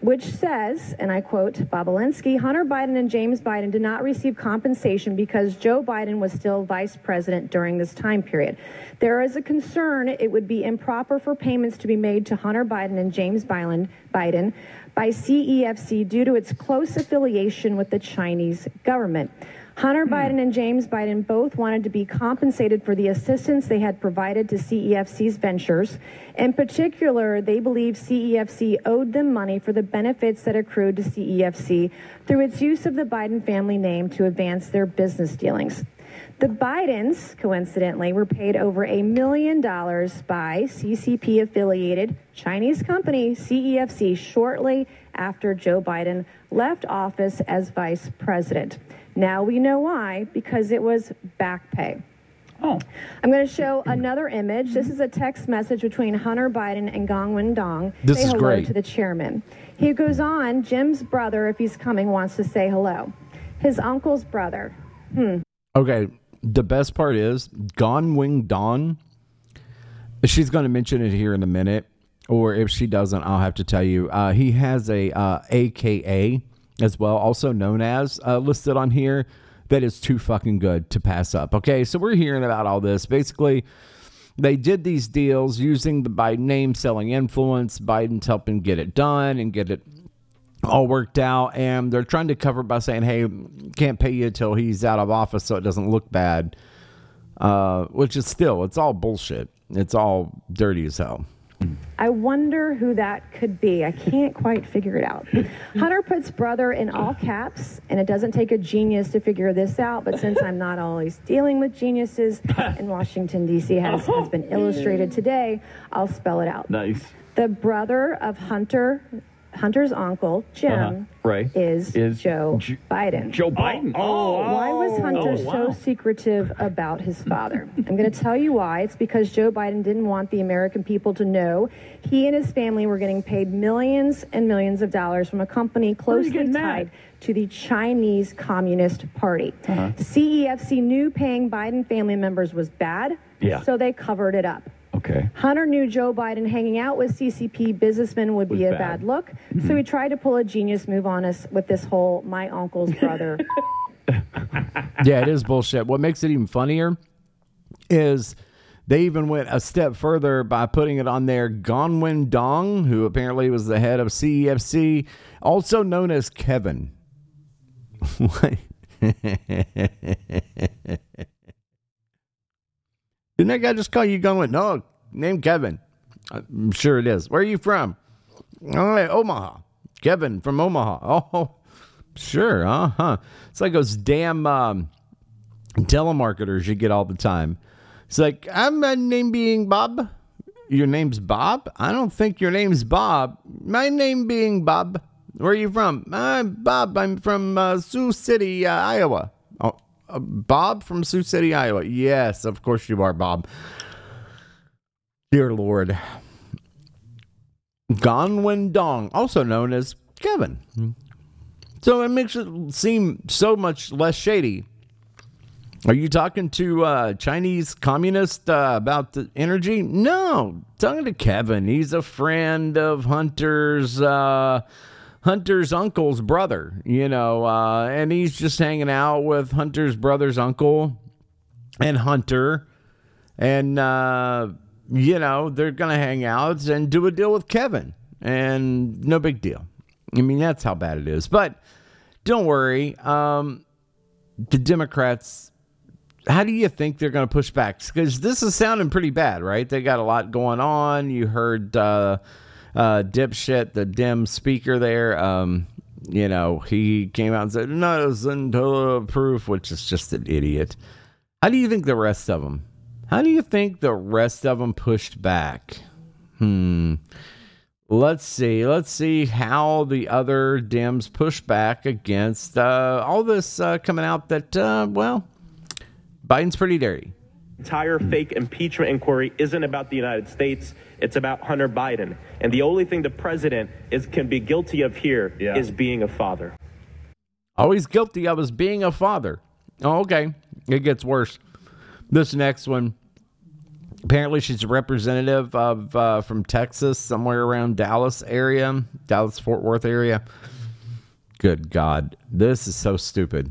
which says, and I quote Bobulinski, Hunter Biden and James Biden did not receive compensation because Joe Biden was still vice president during this time period. There is a concern it would be improper for payments to be made to Hunter Biden and James Biden by CEFC due to its close affiliation with the Chinese government. Hunter hmm. Biden and James Biden both wanted to be compensated for the assistance they had provided to CEFC's ventures. In particular, they believe CEFC owed them money for the benefits that accrued to CEFC through its use of the Biden family name to advance their business dealings. The Bidens, coincidentally, were paid over a million dollars by CCP affiliated Chinese company CEFC shortly after Joe Biden left office as vice president. Now we know why, because it was back pay. Oh. I'm going to show another image. This is a text message between Hunter Biden and Gong Wen Dong. This say is hello great. to the chairman. He goes on, Jim's brother, if he's coming, wants to say hello. His uncle's brother. Hmm. Okay. The best part is Gong Wing Dong. She's going to mention it here in a minute, or if she doesn't, I'll have to tell you. Uh, he has a uh, AKA as well, also known as uh, listed on here. that is too fucking good to pass up. Okay, so we're hearing about all this. Basically, they did these deals using the Biden name, selling influence. Biden's helping get it done and get it all worked out. And they're trying to cover by saying, hey, can't pay you until he's out of office so it doesn't look bad. Uh, which is still, it's all bullshit. It's all dirty as hell. I wonder who that could be. I can't quite figure it out. Hunter puts brother in all caps, and it doesn't take a genius to figure this out. But since I'm not always dealing with geniuses, and Washington, D.C. Has, oh. has been illustrated today, I'll spell it out. Nice. The brother of Hunter, Hunter's uncle, Jim, Uh-huh. Right. is, Is Joe Biden. Joe Biden. Oh, Why was Hunter Oh, wow. so secretive about his father? I'm going to tell you why. It's because Joe Biden didn't want the American people to know he and his family were getting paid millions and millions of dollars from a company closely tied to the Chinese Communist Party. Uh-huh. CEFC knew paying Biden family members was bad, Yeah. so they covered it up. Okay. Hunter knew Joe Biden hanging out with CCP businessmen would be a bad. bad look, so hmm. he tried to pull a genius move on us with this whole my uncle's brother. yeah, it is bullshit. What makes it even funnier is they even went a step further by putting it on there. Gonwin Dong, who apparently was the head of CEFC, also known as Kevin. What? Didn't that guy just call you Gonwin? No, name Kevin. I'm sure it is. Where are you from? Right, Omaha. Kevin from Omaha. Oh, sure. Uh huh. It's like those damn um, telemarketers you get all the time. It's like, I'm my name being Bob. Your name's Bob? I don't think your name's Bob. My name being Bob. Where are you from? I'm Bob. I'm from uh, Sioux City, uh, Iowa. Oh, uh, Bob from Sioux City, Iowa. Yes, of course you are, Bob. Dear Lord. Gonwin Dong, also known as Kevin. So it makes it seem so much less shady. Are you talking to uh, Chinese communist uh, about the energy? No, talking to Kevin. He's a friend of Hunter's uh, Hunter's uncle's brother. You know, uh, and he's just hanging out with Hunter's brother's uncle and Hunter, and uh, you know they're gonna hang out and do a deal with Kevin, and no big deal. I mean that's how bad it is. But don't worry, um, the Democrats. How do you think they're going to push back? Because this is sounding pretty bad, right? They got a lot going on. You heard uh, uh, dipshit, the dim speaker there. Um, you know, he came out and said, "No, it's until proof," which is just an idiot. How do you think the rest of them? How do you think the rest of them pushed back? Hmm. Let's see. Let's see how the other Dems push back against uh, all this uh, coming out that, uh, well, Biden's pretty dirty. entire fake impeachment inquiry isn't about the United States. It's about Hunter Biden. And the only thing the president is can be guilty of here is being a father. Always guilty of us being a father. Oh, okay. It gets worse. This next one. Apparently, she's a representative of uh, from Texas, somewhere around Dallas area, Dallas Fort Worth area. Good God, this is so stupid.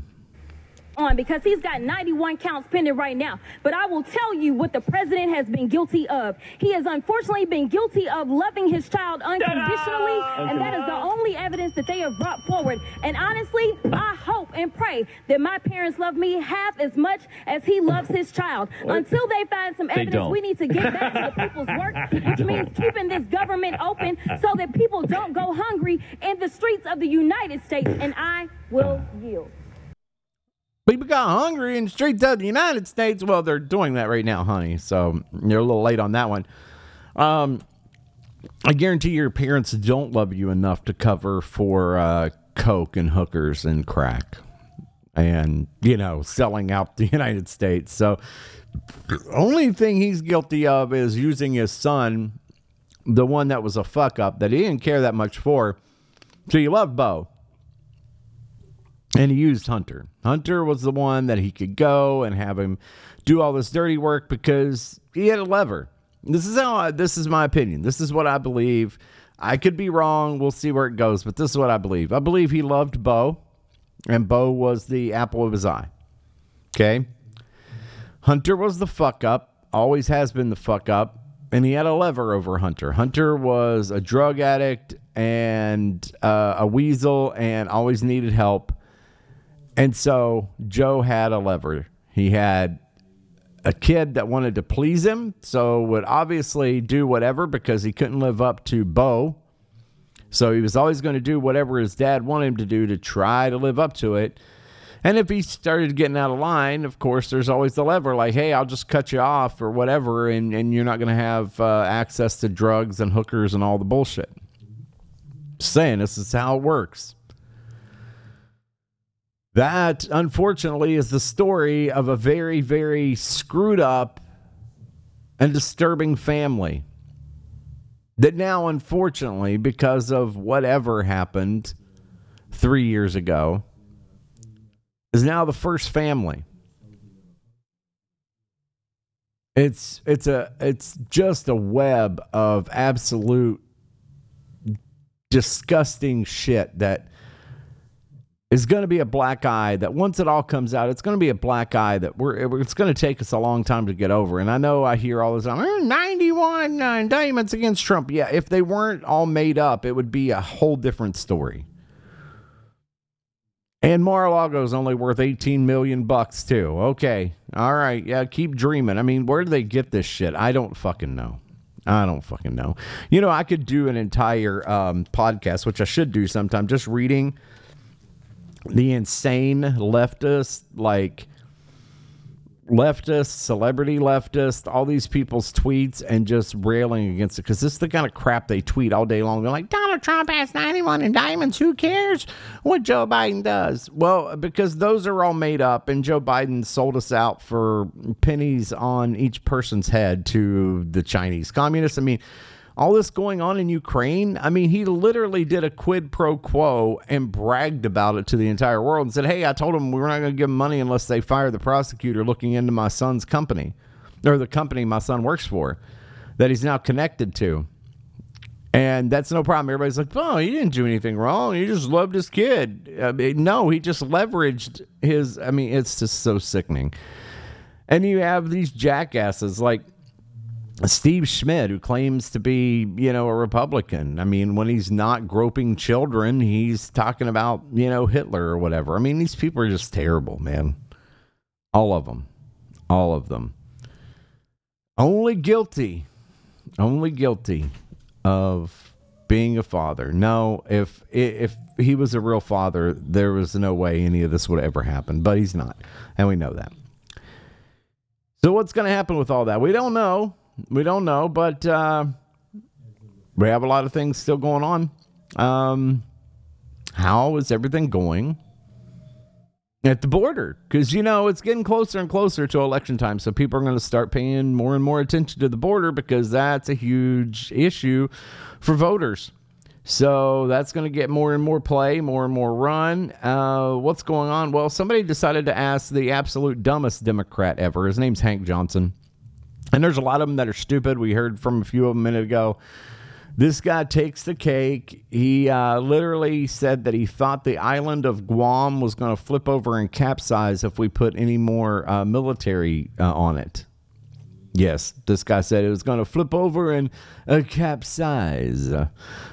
On because he's got 91 counts pending right now. But I will tell you what the president has been guilty of. He has unfortunately been guilty of loving his child unconditionally, and that is the only evidence that they have brought forward. And honestly, I hope and pray that my parents love me half as much as he loves his child. Until they find some evidence, we need to get back to the people's work, which means keeping this government open so that people don't go hungry in the streets of the United States. And I will yield. People got hungry in the streets of the United States. Well, they're doing that right now, honey. So you're a little late on that one. Um, I guarantee your parents don't love you enough to cover for uh, coke and hookers and crack, and you know selling out the United States. So the only thing he's guilty of is using his son, the one that was a fuck up that he didn't care that much for. So you love Bo and he used Hunter. Hunter was the one that he could go and have him do all this dirty work because he had a lever. This is how I, this is my opinion. This is what I believe. I could be wrong. We'll see where it goes, but this is what I believe. I believe he loved Bo, and Bo was the apple of his eye. Okay. Hunter was the fuck up, always has been the fuck up, and he had a lever over Hunter. Hunter was a drug addict and uh, a weasel and always needed help. And so Joe had a lever. He had a kid that wanted to please him, so would obviously do whatever because he couldn't live up to Bo. So he was always going to do whatever his dad wanted him to do to try to live up to it. And if he started getting out of line, of course, there's always the lever like, hey, I'll just cut you off or whatever, and, and you're not going to have uh, access to drugs and hookers and all the bullshit. Just saying, this is how it works. That, unfortunately, is the story of a very, very screwed up and disturbing family. That now, unfortunately, because of whatever happened three years ago, is now the first family. It's it's a it's just a web of absolute disgusting shit that is going to be a black eye that once it all comes out, it's going to be a black eye that we're it's going to take us a long time to get over. And I know I hear all the time, "Eh, 91 uh, indictments against Trump. Yeah, if they weren't all made up, it would be a whole different story. And Mar-a-Lago is only worth 18 million bucks too. Okay. All right. Yeah, keep dreaming. I mean, where do they get this shit? I don't fucking know. I don't fucking know. You know, I could do an entire um, podcast, which I should do sometime, just reading the insane leftist, like leftist, celebrity leftist, all these people's tweets and just railing against it because this is the kind of crap they tweet all day long. They're like, Donald Trump has 91 indictments. Who cares what Joe Biden does? Well, because those are all made up, and Joe Biden sold us out for pennies on each person's head to the Chinese communists. I mean, all this going on in Ukraine, I mean, he literally did a quid pro quo and bragged about it to the entire world and said, Hey, I told them we're not going to give money unless they fire the prosecutor looking into my son's company or the company my son works for that he's now connected to. And that's no problem. Everybody's like, oh, he didn't do anything wrong. He just loved his kid. Uh, I mean, no, he just leveraged his. I mean, it's just so sickening. And you have these jackasses like Steve Schmidt, who claims to be, you know, a Republican. I mean, when he's not groping children, he's talking about, you know, Hitler or whatever. I mean, these people are just terrible, man. All of them. All of them. Only guilty, only guilty of being a father. No, if if he was a real father, there was no way any of this would ever happen. But he's not, and we know that. So what's going to happen with all that? We don't know. We don't know, but uh, we have a lot of things still going on. Um, how is everything going at the border? Because, you know, it's getting closer and closer to election time. So people are going to start paying more and more attention to the border because that's a huge issue for voters. So that's going to get more and more play, more and more run. Uh, what's going on? Well, somebody decided to ask the absolute dumbest Democrat ever. His name's Hank Johnson. And there's a lot of them that are stupid. We heard from a few of them a minute ago. This guy takes the cake. He uh, literally said that he thought the island of Guam was going to flip over and capsize if we put any more uh, military uh, on it. Yes, this guy said it was going to flip over and uh, capsize.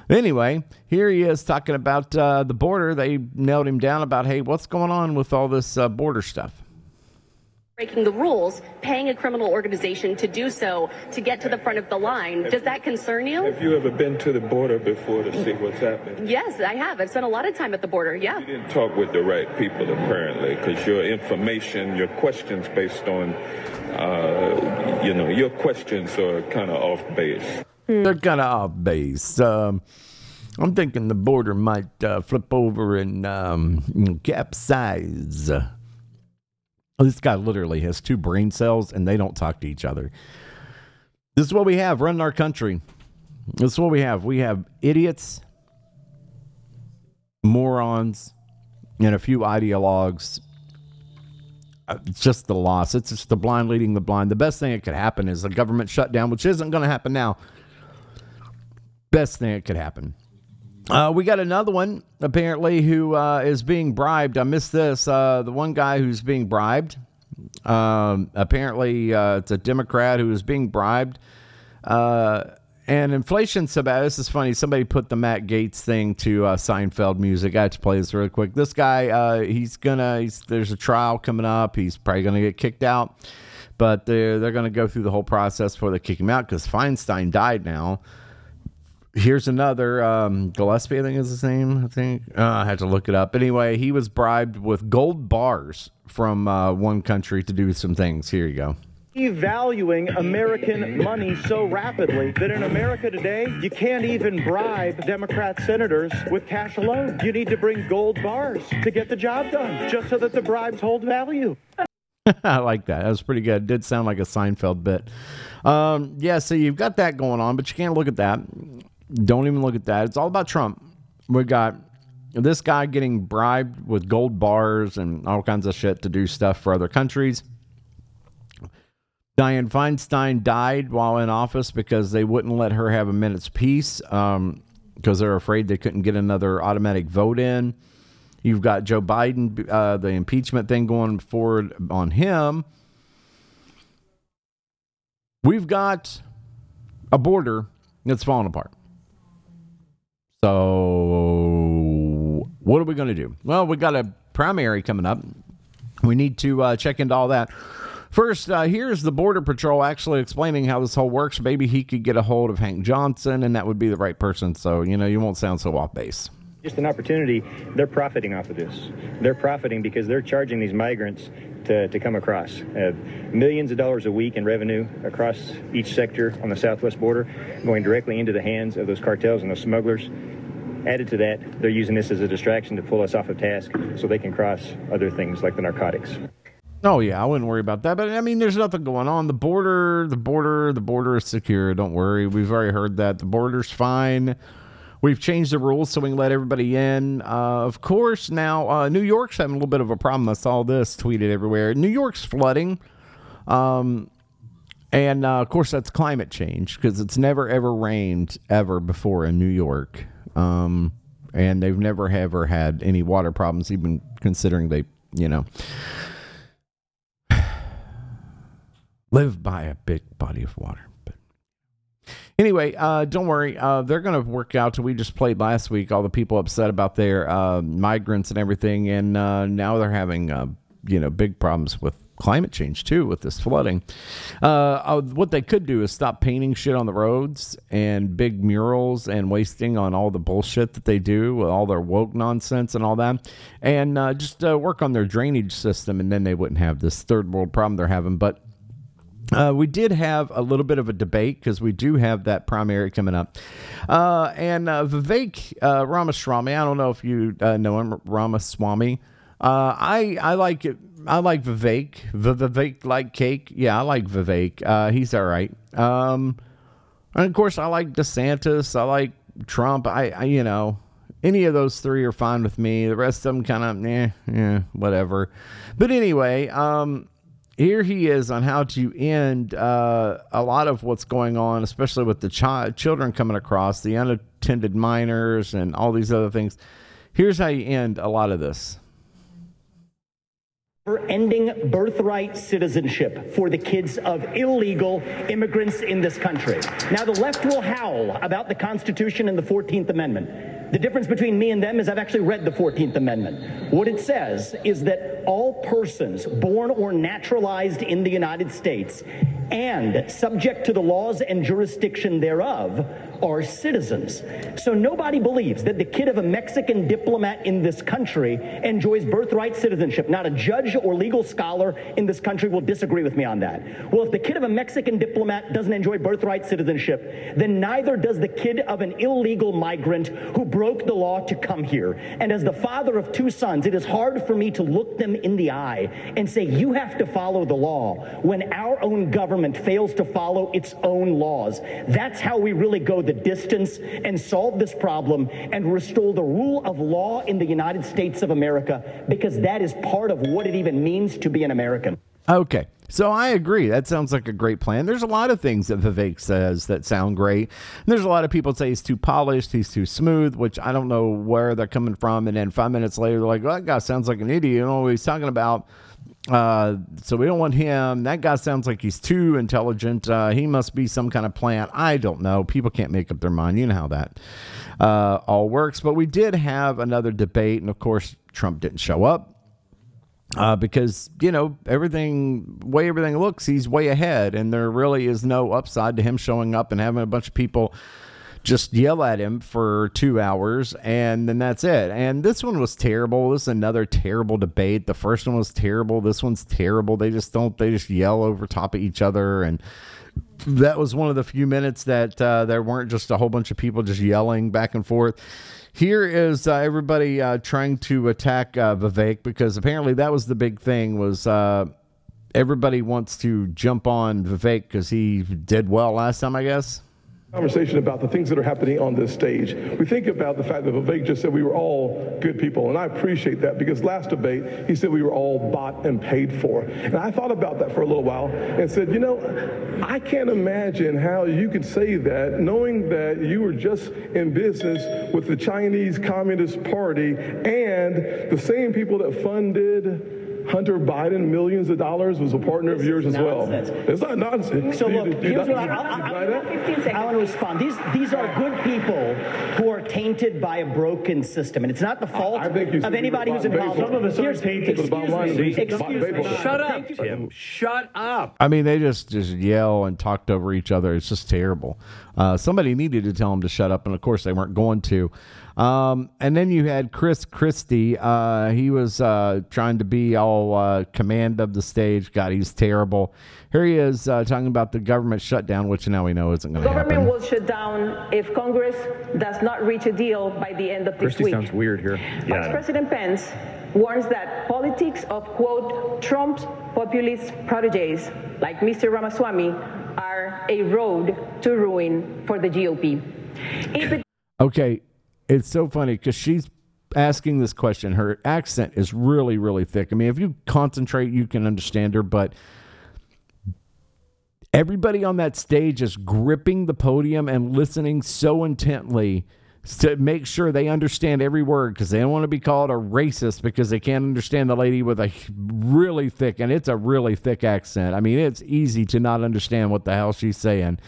anyway, here he is talking about uh, the border. They nailed him down about, hey, what's going on with all this uh, border stuff? Breaking the rules, paying a criminal organization to do so to get to the front of the line. Does that concern you? Have you ever been to the border before to see what's happening? Yes, I have. I've spent a lot of time at the border. Yeah. You didn't talk with the right people apparently, because your information, your questions based on, uh, you know, your questions are kind of off base. They're kind of off base. Um, I'm thinking the border might uh, flip over and um, capsize. This guy literally has two brain cells and they don't talk to each other. This is what we have running our country. This is what we have. We have idiots, morons, and a few ideologues. Uh, It's just the loss. It's just the blind leading the blind. The best thing that could happen is a government shutdown, which isn't going to happen now. Best thing that could happen. Uh, we got another one apparently who uh, is being bribed. I missed this. Uh, the one guy who's being bribed Um, apparently, uh, it's a Democrat who is being bribed. Uh, and inflation bad. This is funny. Somebody put the Matt Gaetz thing to uh, Seinfeld music. I have to play this really quick. This guy, he's gonna. There's a trial coming up. He's probably gonna get kicked out, but they're they're gonna go through the whole process before they kick him out because Feinstein died now. Here's another um, Gillespie, I think is his name. I think uh, I had to look it up. Anyway, he was bribed with gold bars from uh, one country to do some things. Here you go devaluing American money so rapidly that in America today, you can't even bribe Democrat senators with cash alone. You need to bring gold bars to get the job done, just so that the bribes hold value. I like that. That was pretty good. It did sound like a Seinfeld bit. Um, yeah, so you've got that going on, but you can't look at that. Don't even look at that. It's all about Trump. We got this guy getting bribed with gold bars and all kinds of shit to do stuff for other countries. Dianne Feinstein died while in office because they wouldn't let her have a minute's peace um, because they're afraid they couldn't get another automatic vote in. You've got Joe Biden, uh, the impeachment thing going forward on him. We've got a border that's falling apart. So, what are we going to do? Well, we got a primary coming up. We need to uh, check into all that. First, uh, here's the Border Patrol actually explaining how this whole works. Maybe he could get a hold of Hank Johnson, and that would be the right person. So, you know, you won't sound so off base. Just an opportunity. They're profiting off of this. They're profiting because they're charging these migrants to, to come across. Uh, millions of dollars a week in revenue across each sector on the southwest border going directly into the hands of those cartels and those smugglers. Added to that, they're using this as a distraction to pull us off of task so they can cross other things like the narcotics. Oh yeah, I wouldn't worry about that. But I mean, there's nothing going on. The border, the border, the border is secure. Don't worry. We've already heard that the border's fine. We've changed the rules so we can let everybody in. Uh, of course, now uh, New York's having a little bit of a problem. I saw this tweeted everywhere. New York's flooding. Um, and uh, of course, that's climate change because it's never ever rained ever before in New York. Um, and they've never ever had any water problems, even considering they, you know, live by a big body of water. Anyway, uh, don't worry. Uh, they're going to work out. We just played last week. All the people upset about their uh, migrants and everything, and uh, now they're having uh, you know big problems with climate change too with this flooding. Uh, what they could do is stop painting shit on the roads and big murals and wasting on all the bullshit that they do with all their woke nonsense and all that, and just work on their drainage system, and then they wouldn't have this third world problem they're having. But uh, we did have a little bit of a debate because we do have that primary coming up. Uh, and uh, Vivek uh, Ramaswamy, I don't know if you uh, know him, Ramaswamy. Uh, I I like it. I like Vivek. Vivek like cake. Yeah, I like Vivek. He's all right. Um, and of course, I like DeSantis. I like Trump. I, I you know any of those three are fine with me. The rest of them kind of, eh, yeah, whatever. But anyway, um, here he is on how to end uh, a lot of what's going on, especially with the chi- children coming across, the unattended minors, and all these other things. Here's how you end a lot of this. For ending birthright citizenship for the kids of illegal immigrants in this country. Now, the left will howl about the Constitution and the 14th Amendment. The difference between me and them is I've actually read the 14th Amendment. What it says is that all persons born or naturalized in the United States and subject to the laws and jurisdiction thereof are citizens. So nobody believes that the kid of a Mexican diplomat in this country enjoys birthright citizenship. Not a judge or legal scholar in this country will disagree with me on that. Well, if the kid of a Mexican diplomat doesn't enjoy birthright citizenship, then neither does the kid of an illegal migrant who broke the law to come here. And as the father of two sons, it is hard for me to look them in the eye and say, you have to follow the law when our own government fails to follow its own laws. That's how we really go the distance and solve this problem and restore the rule of law in the United States of America because that is part of what it even means to be an American. Okay. So I agree. That sounds like a great plan. There's a lot of things that Vivek says that sound great. And there's a lot of people say he's too polished, he's too smooth, which I don't know where they're coming from. And then five minutes later, they're like, well, that guy sounds like an idiot. You know what he's talking about. Uh, so we don't want him. That guy sounds like he's too intelligent. Uh, he must be some kind of plant. I don't know. People can't make up their mind. You know how that uh, all works. But we did have another debate, and of course, Trump didn't show up. Uh, because you know everything way everything looks he's way ahead and there really is no upside to him showing up and having a bunch of people just yell at him for two hours and then that's it. And this one was terrible. This is another terrible debate. The first one was terrible. This one's terrible. They just don't, they just yell over top of each other. And that was one of the few minutes that uh, there weren't just a whole bunch of people just yelling back and forth. Here is uh, everybody uh, trying to attack uh, Vivek because apparently that was the big thing was uh, everybody wants to jump on Vivek because he did well last time, I guess conversation about the things that are happening on this stage. We think about the fact that Vivek just said we were all good people, and I appreciate that because last debate he said we were all bought and paid for. And I thought about that for a little while and said, you know, I can't imagine how you could say that knowing that you were just in business with the Chinese Communist Party and the same people that funded Hunter Biden millions of dollars was a partner of yours as nonsense. well. It's not nonsense. So look, here's what I, I, I, want to respond. These these are good people who are tainted by a broken system, and it's not the fault of anybody who's involved. Some of us are tainted, but the bottom line is excuse me. Shut up, Tim. Shut up. I mean, they just just yell and talked over each other. It's just terrible. Uh, somebody needed to tell them to shut up, and of course they weren't going to. Um, and then you had Chris Christie. Uh, he was uh, trying to be all uh, command of the stage. God, he's terrible. Here he is uh, talking about the government shutdown, which now we know isn't going to happen. Government will shut down if Congress does not reach a deal by the end of this Christie week. sounds weird here. Vice President Pence warns that politics of, quote, Trump's populist proteges, like Mr. Ramaswamy, are a road to ruin for the GOP. It- okay, it's so funny because she's asking this question. Her accent is really, really thick. I mean, if you concentrate, you can understand her, but everybody on that stage is gripping the podium and listening so intently to make sure they understand every word because they don't want to be called a racist because they can't understand the lady with a really thick and it's a really thick accent. I mean, it's easy to not understand what the hell she's saying,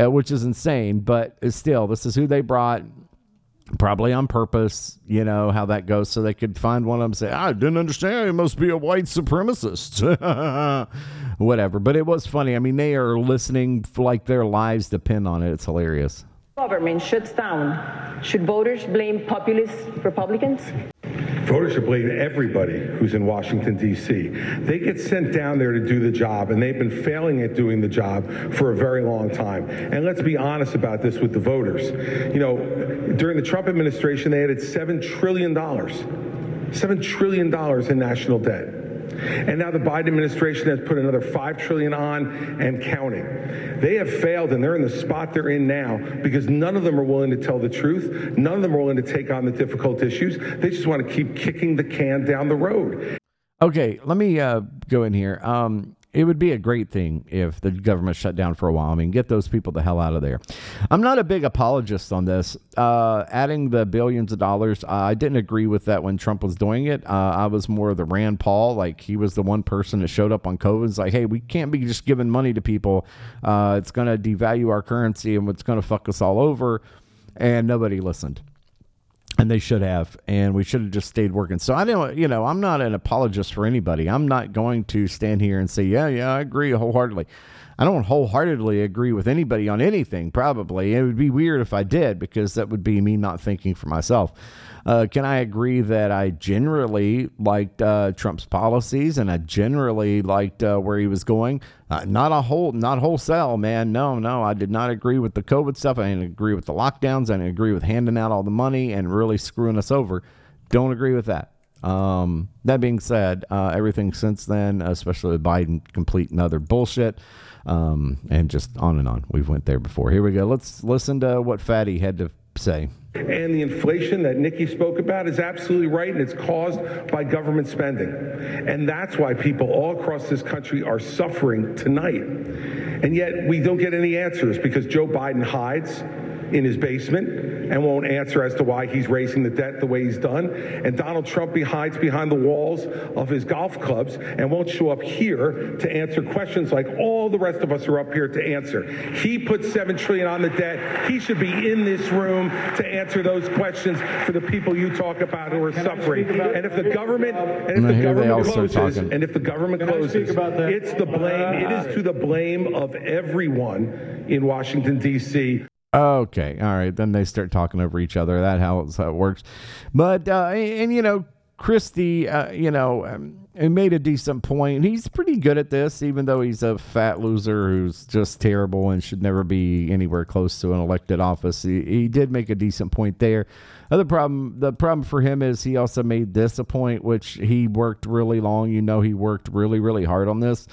uh, which is insane. But still, this is who they brought probably on purpose, you know, how that goes, so they could find one of them say, I didn't understand, it must be a white supremacist. Whatever. But it was funny. I mean, they are listening like their lives depend on it. It's hilarious. Government shuts down. Should voters blame populist Republicans? Voters should blame everybody who's in Washington, D.C. They get sent down there to do the job, and they've been failing at doing the job for a very long time. And let's be honest about this with the voters. You know, during the Trump administration, they added $7 trillion, $7 trillion in national debt. And now the Biden administration has put another 5 trillion on and counting. They have failed and they're in the spot they're in now because none of them are willing to tell the truth. None of them are willing to take on the difficult issues. They just want to keep kicking the can down the road. Okay, let me uh, go in here. Um, it would be a great thing if the government shut down for a while. I mean, get those people the hell out of there. I'm not a big apologist on this. Uh, adding the billions of dollars, uh, I didn't agree with that when Trump was doing it. Uh, I was more of the Rand Paul. Like, he was the one person that showed up on COVID. It's like, hey, we can't be just giving money to people. Uh, it's going to devalue our currency and it's going to fuck us all over. And nobody listened and they should have and we should have just stayed working. So i don't you know i'm not an apologist for anybody. I'm not going to stand here and say yeah yeah i agree wholeheartedly i don't wholeheartedly agree with anybody on anything probably it would be weird if i did because that would be me not thinking for myself uh, can I agree that I generally liked uh, Trump's policies and I generally liked uh, where he was going? Uh, not a whole, not wholesale, man. No, no, I did not agree with the COVID stuff. I didn't agree with the lockdowns. I didn't agree with handing out all the money and really screwing us over. Don't agree with that. Um, that being said, uh, everything since then, especially with Biden, complete and other bullshit, um, and just on and on. We've went there before. Here we go. Let's listen to what Fatty had to say. And the inflation that Nikki spoke about is absolutely right, and it's caused by government spending. And that's why people all across this country are suffering tonight. And yet we don't get any answers because Joe Biden hides in his basement and won't answer as to why he's raising the debt the way he's done. And Donald Trump hides behind the walls of his golf clubs and won't show up here to answer questions like all the rest of us are up here to answer. He put 7 trillion on the debt. He should be in this room to answer those questions for the people you talk about who are suffering. Uh, and if the government and if the government closes, and if the government closes, it's the blame. It is to the blame of everyone in Washington D.C. Okay, all right. Then they start talking over each other. That how, how it works. But uh, and, and you know, Christie, uh, you know, um, made a decent point. He's pretty good at this, even though he's a fat loser who's just terrible and should never be anywhere close to an elected office. He, he did make a decent point there. Other problem, the problem for him is he also made this a point, which he worked really long. You know, he worked really, really hard on this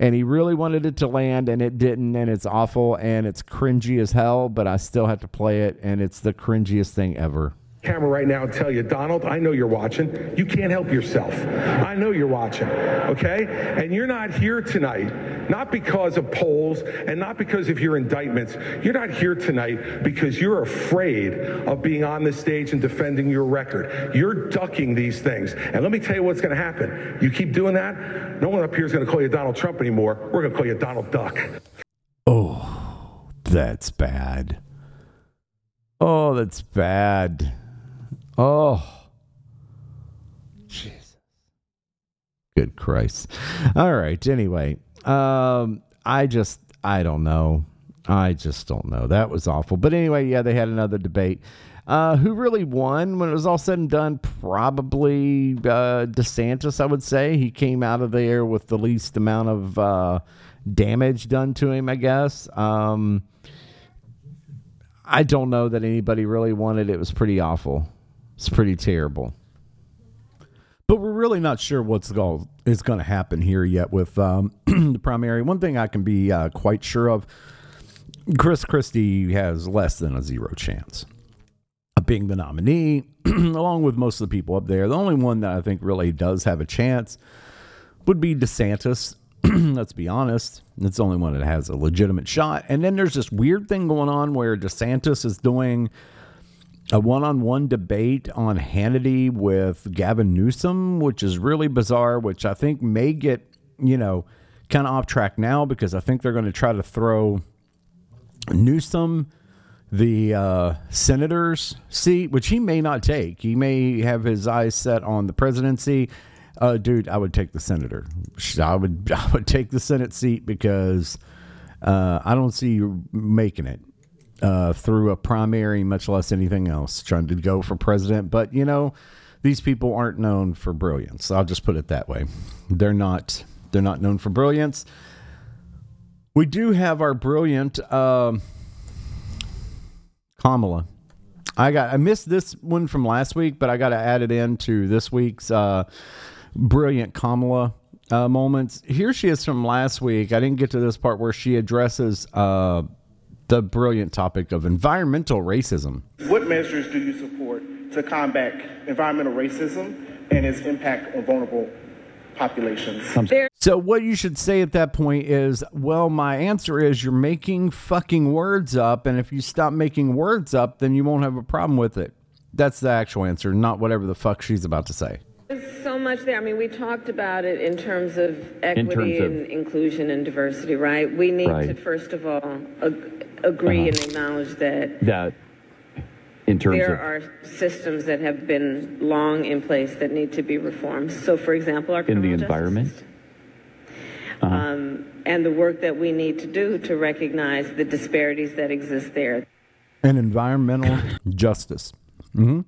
and he really wanted it to land and it didn't and it's awful and it's cringy as hell but i still have to play it and it's the cringiest thing ever camera right now and tell you, Donald, I know you're watching. You can't help yourself. I know you're watching, okay? And you're not here tonight, not because of polls and not because of your indictments. You're not here tonight because you're afraid of being on the stage and defending your record. You're ducking these things. And let me tell you what's going to happen. You keep doing that, no one up here is going to call you Donald Trump anymore. We're going to call you Donald Duck. Oh, that's bad. Oh, that's bad. Oh. Jesus. Good Christ. All right. Anyway, um, I just, I don't know. I just don't know. That was awful. But anyway, yeah, they had another debate. Uh, who really won when it was all said and done? Probably uh, DeSantis, I would say. He came out of there with the least amount of uh, damage done to him, I guess. Um, I don't know that anybody really wanted it. It was pretty awful. It's pretty terrible. But we're really not sure what's going is going to happen here yet with um, the primary. One thing I can be uh, quite sure of: Chris Christie has less than a zero chance of being the nominee, along with most of the people up there. The only one that I think really does have a chance would be DeSantis. Let's be honest; it's the only one that has a legitimate shot. And then there's this weird thing going on where DeSantis is doing a one-on-one debate on Hannity with Gavin Newsom, which is really bizarre, which I think may get, you know, kind of off track now because I think they're going to try to throw Newsom the uh, senator's seat, which he may not take. He may have his eyes set on the presidency. Uh, dude, I would take the senator. I would I would take the Senate seat because uh, I don't see you making it uh, through a primary, much less anything else, trying to go for president. But, you know, these people aren't known for brilliance. I'll just put it that way. They're not. They're not known for brilliance. We do have our brilliant uh, Kamala. I got. I missed this one from last week, but I got to add it into this week's uh, brilliant Kamala uh, moments. Here she is from last week. I didn't get to this part where she addresses uh, the brilliant topic of environmental racism. What measures do you support to combat environmental racism and its impact on vulnerable populations? So, what you should say at that point is, well, my answer is you're making fucking words up, and if you stop making words up, then you won't have a problem with it. That's the actual answer, not whatever the fuck she's about to say. There's so much there. I mean, we talked about it in terms of equity terms of- and inclusion and diversity, right? We need Right. to, first of all, ag- agree and acknowledge that That, in terms of. there of are systems that have been long in place that need to be reformed. So, for example, our in the criminal justice environment. um, and the work that we need to do to recognize the disparities that exist there. And environmental justice. hmm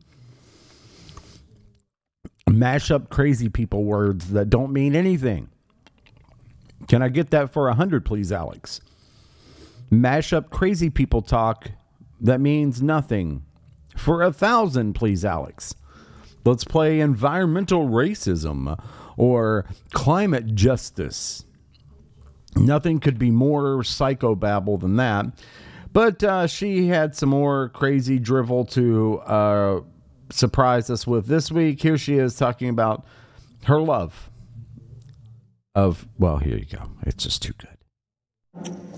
Mash up crazy people words that don't mean anything. Can I get that for a hundred, please, Alex? Mash up crazy people talk that means nothing. For a thousand, please, Alex. Let's play environmental racism or climate justice. Nothing could be more psychobabble than that. But uh, she had some more crazy drivel to uh, surprise us with this week. Here she is talking about her love of, well, here you go. It's just too good.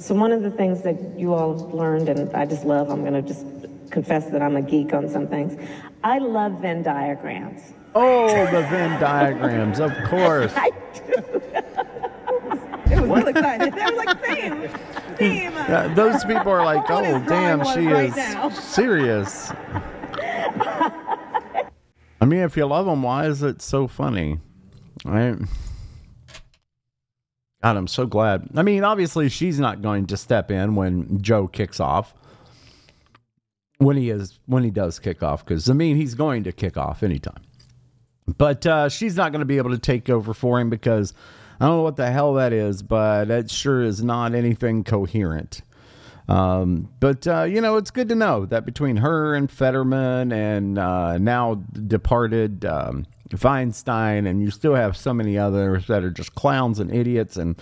So one of the things that you all learned, and I just love, I'm going to just confess that I'm a geek on some things. I love Venn diagrams. Oh, the Venn diagrams, of course. I do. it was really excited. They were like, theme, theme. Yeah, those people are like, oh, damn, she right is now?" serious. I mean, if you love them, why is it so funny? Right? God, I'm so glad. I mean, obviously, she's not going to step in when Joe kicks off. When he is, when he does kick off, because I mean, he's going to kick off anytime. But uh, she's not going to be able to take over for him because I don't know what the hell that is, but it sure is not anything coherent. Um, but uh, you know, it's good to know that between her and Fetterman and uh, now departed um, Feinstein, and you still have so many others that are just clowns and idiots and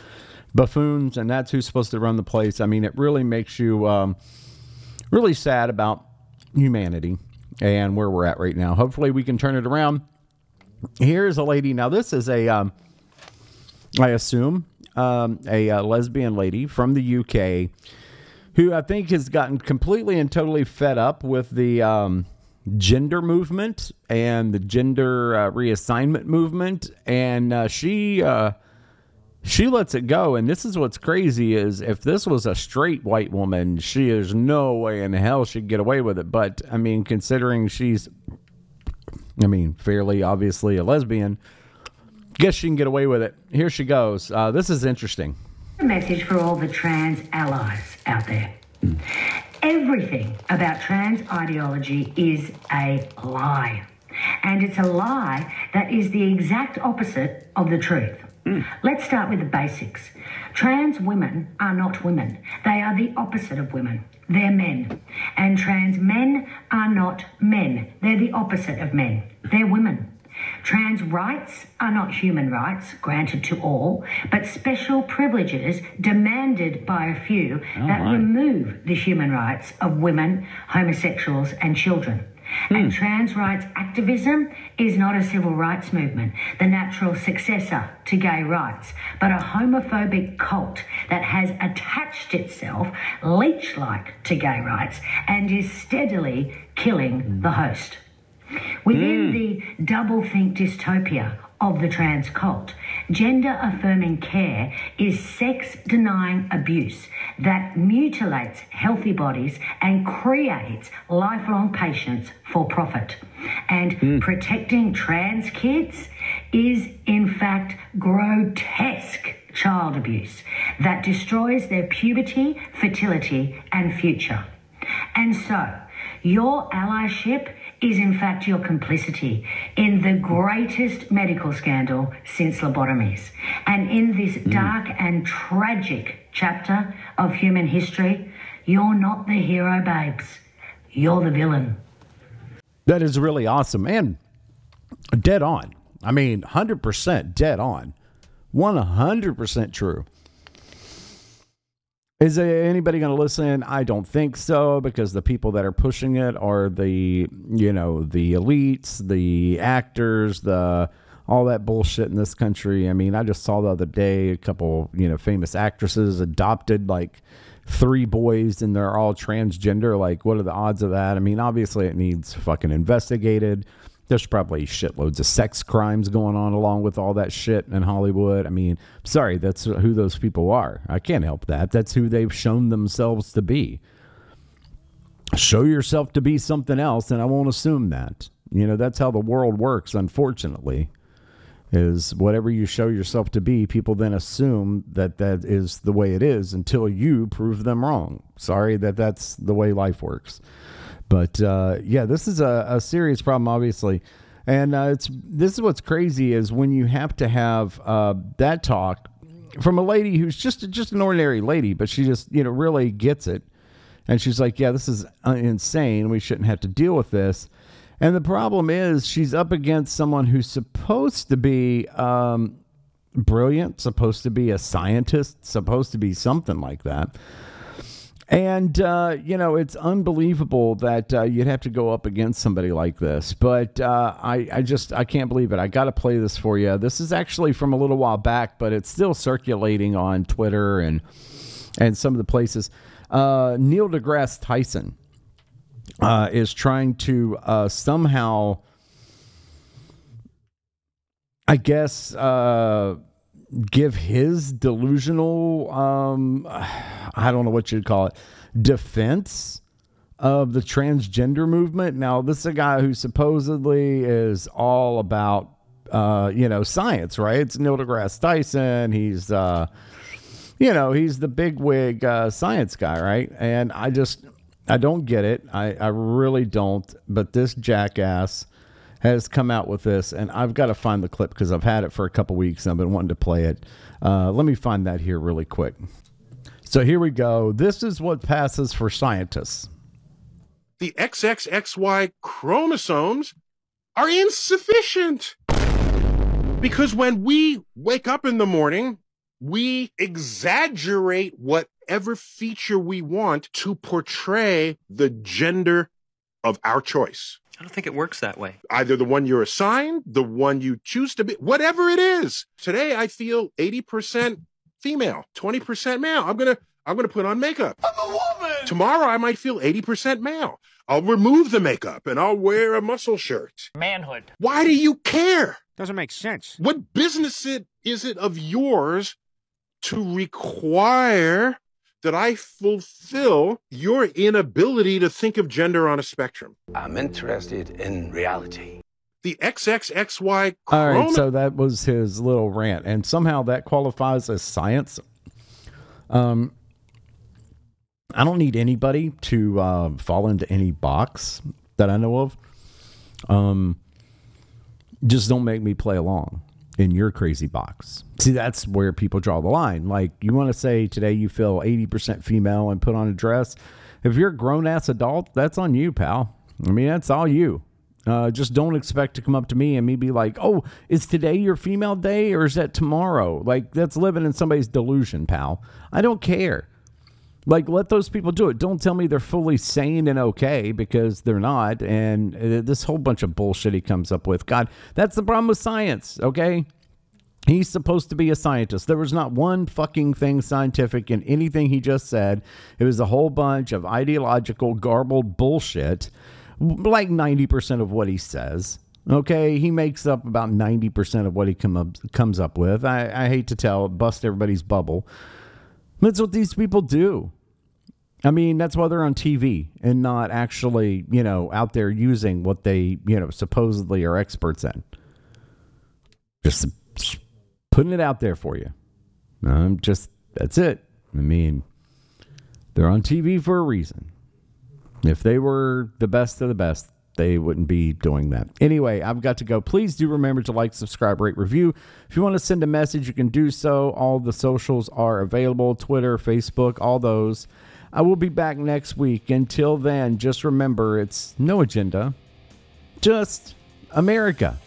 buffoons, and that's who's supposed to run the place. I mean, it really makes you um, really sad about humanity and where we're at right now. Hopefully, we can turn it around. Here's a lady. Now, this is a, um, I assume, um, a, uh lesbian lady from the UK who I think has gotten completely and totally fed up with the um, gender movement and the gender uh, reassignment movement, and uh, she uh, she lets it go. And this is what's crazy is if this was a straight white woman, she is no way in hell she'd get away with it. But I mean, considering she's, I mean, fairly obviously a lesbian, guess she can get away with it. Here she goes. Uh, this is interesting. A message for all the trans allies out there. Everything about trans ideology is a lie. And it's a lie that is the exact opposite of the truth. Hmm. Let's start with the basics. Trans women are not women. They are the opposite of women. They're men. And trans men are not men. They're the opposite of men. They're women. Trans rights are not human rights granted to all, but special privileges demanded by a few that my. remove the human rights of women, homosexuals, and children. And hmm. trans rights activism is not a civil rights movement, the natural successor to gay rights, but a homophobic cult that has attached itself leech like to gay rights and is steadily killing the host. Within hmm. the doublethink dystopia of the trans cult, gender affirming care is sex denying abuse that mutilates healthy bodies and creates lifelong patients for profit. And hmm. protecting trans kids is, in fact, grotesque child abuse that destroys their puberty, fertility, and future. And so, your allyship is in fact your complicity in the greatest medical scandal since lobotomies. And in this hmm. dark and tragic chapter of human history, you're not the hero, babes. You're the villain. That is really awesome and dead on. I mean, 100% dead on. 100% true. Is anybody going to listen? I don't think so because the people that are pushing it are the, you know, the elites, the actors, the all that bullshit in this country. I mean, I just saw the other day a couple, you know, famous actresses adopted like three boys and they're all transgender. Like, what are the odds of that? I mean, obviously it needs fucking investigated. There's probably shitloads of sex crimes going on along with all that shit in Hollywood. I mean, sorry, that's who those people are. I can't help that. That's who they've shown themselves to be. Show yourself to be something else, and I won't assume that. You know, that's how the world works, unfortunately. Is whatever you show yourself to be, people then assume that that is the way it is until you prove them wrong. Sorry that that's the way life works. But uh, yeah, this is a, a serious problem, obviously, and uh, it's this is what's crazy is when you have to have uh, that talk from a lady who's just just an ordinary lady, but she just you know really gets it, and she's like, yeah, this is uh, insane. We shouldn't have to deal with this. And the problem is she's up against someone who's supposed to be um, brilliant, supposed to be a scientist, supposed to be something like that. And, uh, you know, it's unbelievable that uh, you'd have to go up against somebody like this. But uh, I, I just, I can't believe it. I got to play this for you. This is actually from a little while back, but it's still circulating on Twitter and, and some of the places. Uh, Neil deGrasse Tyson uh, is trying to uh, somehow, I guess, give his delusional, um, I don't know what you'd call it, defense of the transgender movement. Now, this is a guy who supposedly is all about, uh, you know, science, right? It's Neil deGrasse Tyson. He's, uh, you know, he's the big wig uh, science guy, right? And I just, I don't get it. I, I really don't. But this jackass has come out with this, and I've got to find the clip because I've had it for a couple weeks and I've been wanting to play it. Uh, let me find that here really quick. So here we go. This is what passes for scientists. The XXXY chromosomes are insufficient. Because when we wake up in the morning, we exaggerate whatever feature we want to portray the gender of our choice. I don't think it works that way. Either the one you're assigned, the one you choose to be, whatever it is. Today I feel 80% female, 20% male. I'm going to I'm going to put on makeup. I'm a woman. Tomorrow I might feel 80% male. I'll remove the makeup and I'll wear a muscle shirt. Manhood. Why do you care? Doesn't make sense. What business it, is it of yours to require that I fulfill your inability to think of gender on a spectrum? I'm interested in reality. The XXXY All right, so that was his little rant, and somehow that qualifies as science. Um, I don't need anybody to uh, fall into any box that I know of. Um, just don't make me play along in your crazy box. See, that's where people draw the line. Like, you want to say today you feel 80% female and put on a dress. If you're a grown ass adult, that's on you, pal. I mean, that's all you. Uh, just don't expect to come up to me and me be like, oh, is today your female day or is that tomorrow? Like, that's living in somebody's delusion, pal. I don't care. Like, let those people do it. Don't tell me they're fully sane and okay because they're not. And uh, this whole bunch of bullshit he comes up with. God, that's the problem with science, okay? He's supposed to be a scientist. There was not one fucking thing scientific in anything he just said. It was a whole bunch of ideological, garbled bullshit, like 90% of what he says. Okay, he makes up about 90% of what he come up, comes up with. I, I hate to tell, bust everybody's bubble. That's what these people do. I mean, that's why they're on TV and not actually, you know, out there using what they, you know, supposedly are experts in. Just, putting it out there for you. I'm just that's it. I mean, they're on TV for a reason. If they were the best of the best, they wouldn't be doing that. Anyway, I've got to go. Please do remember to like, subscribe, rate, review. If you want to send a message, you can do so. All the socials are available Twitter, Facebook, all those. I will be back next week. Until then, just remember it's no agenda, just America.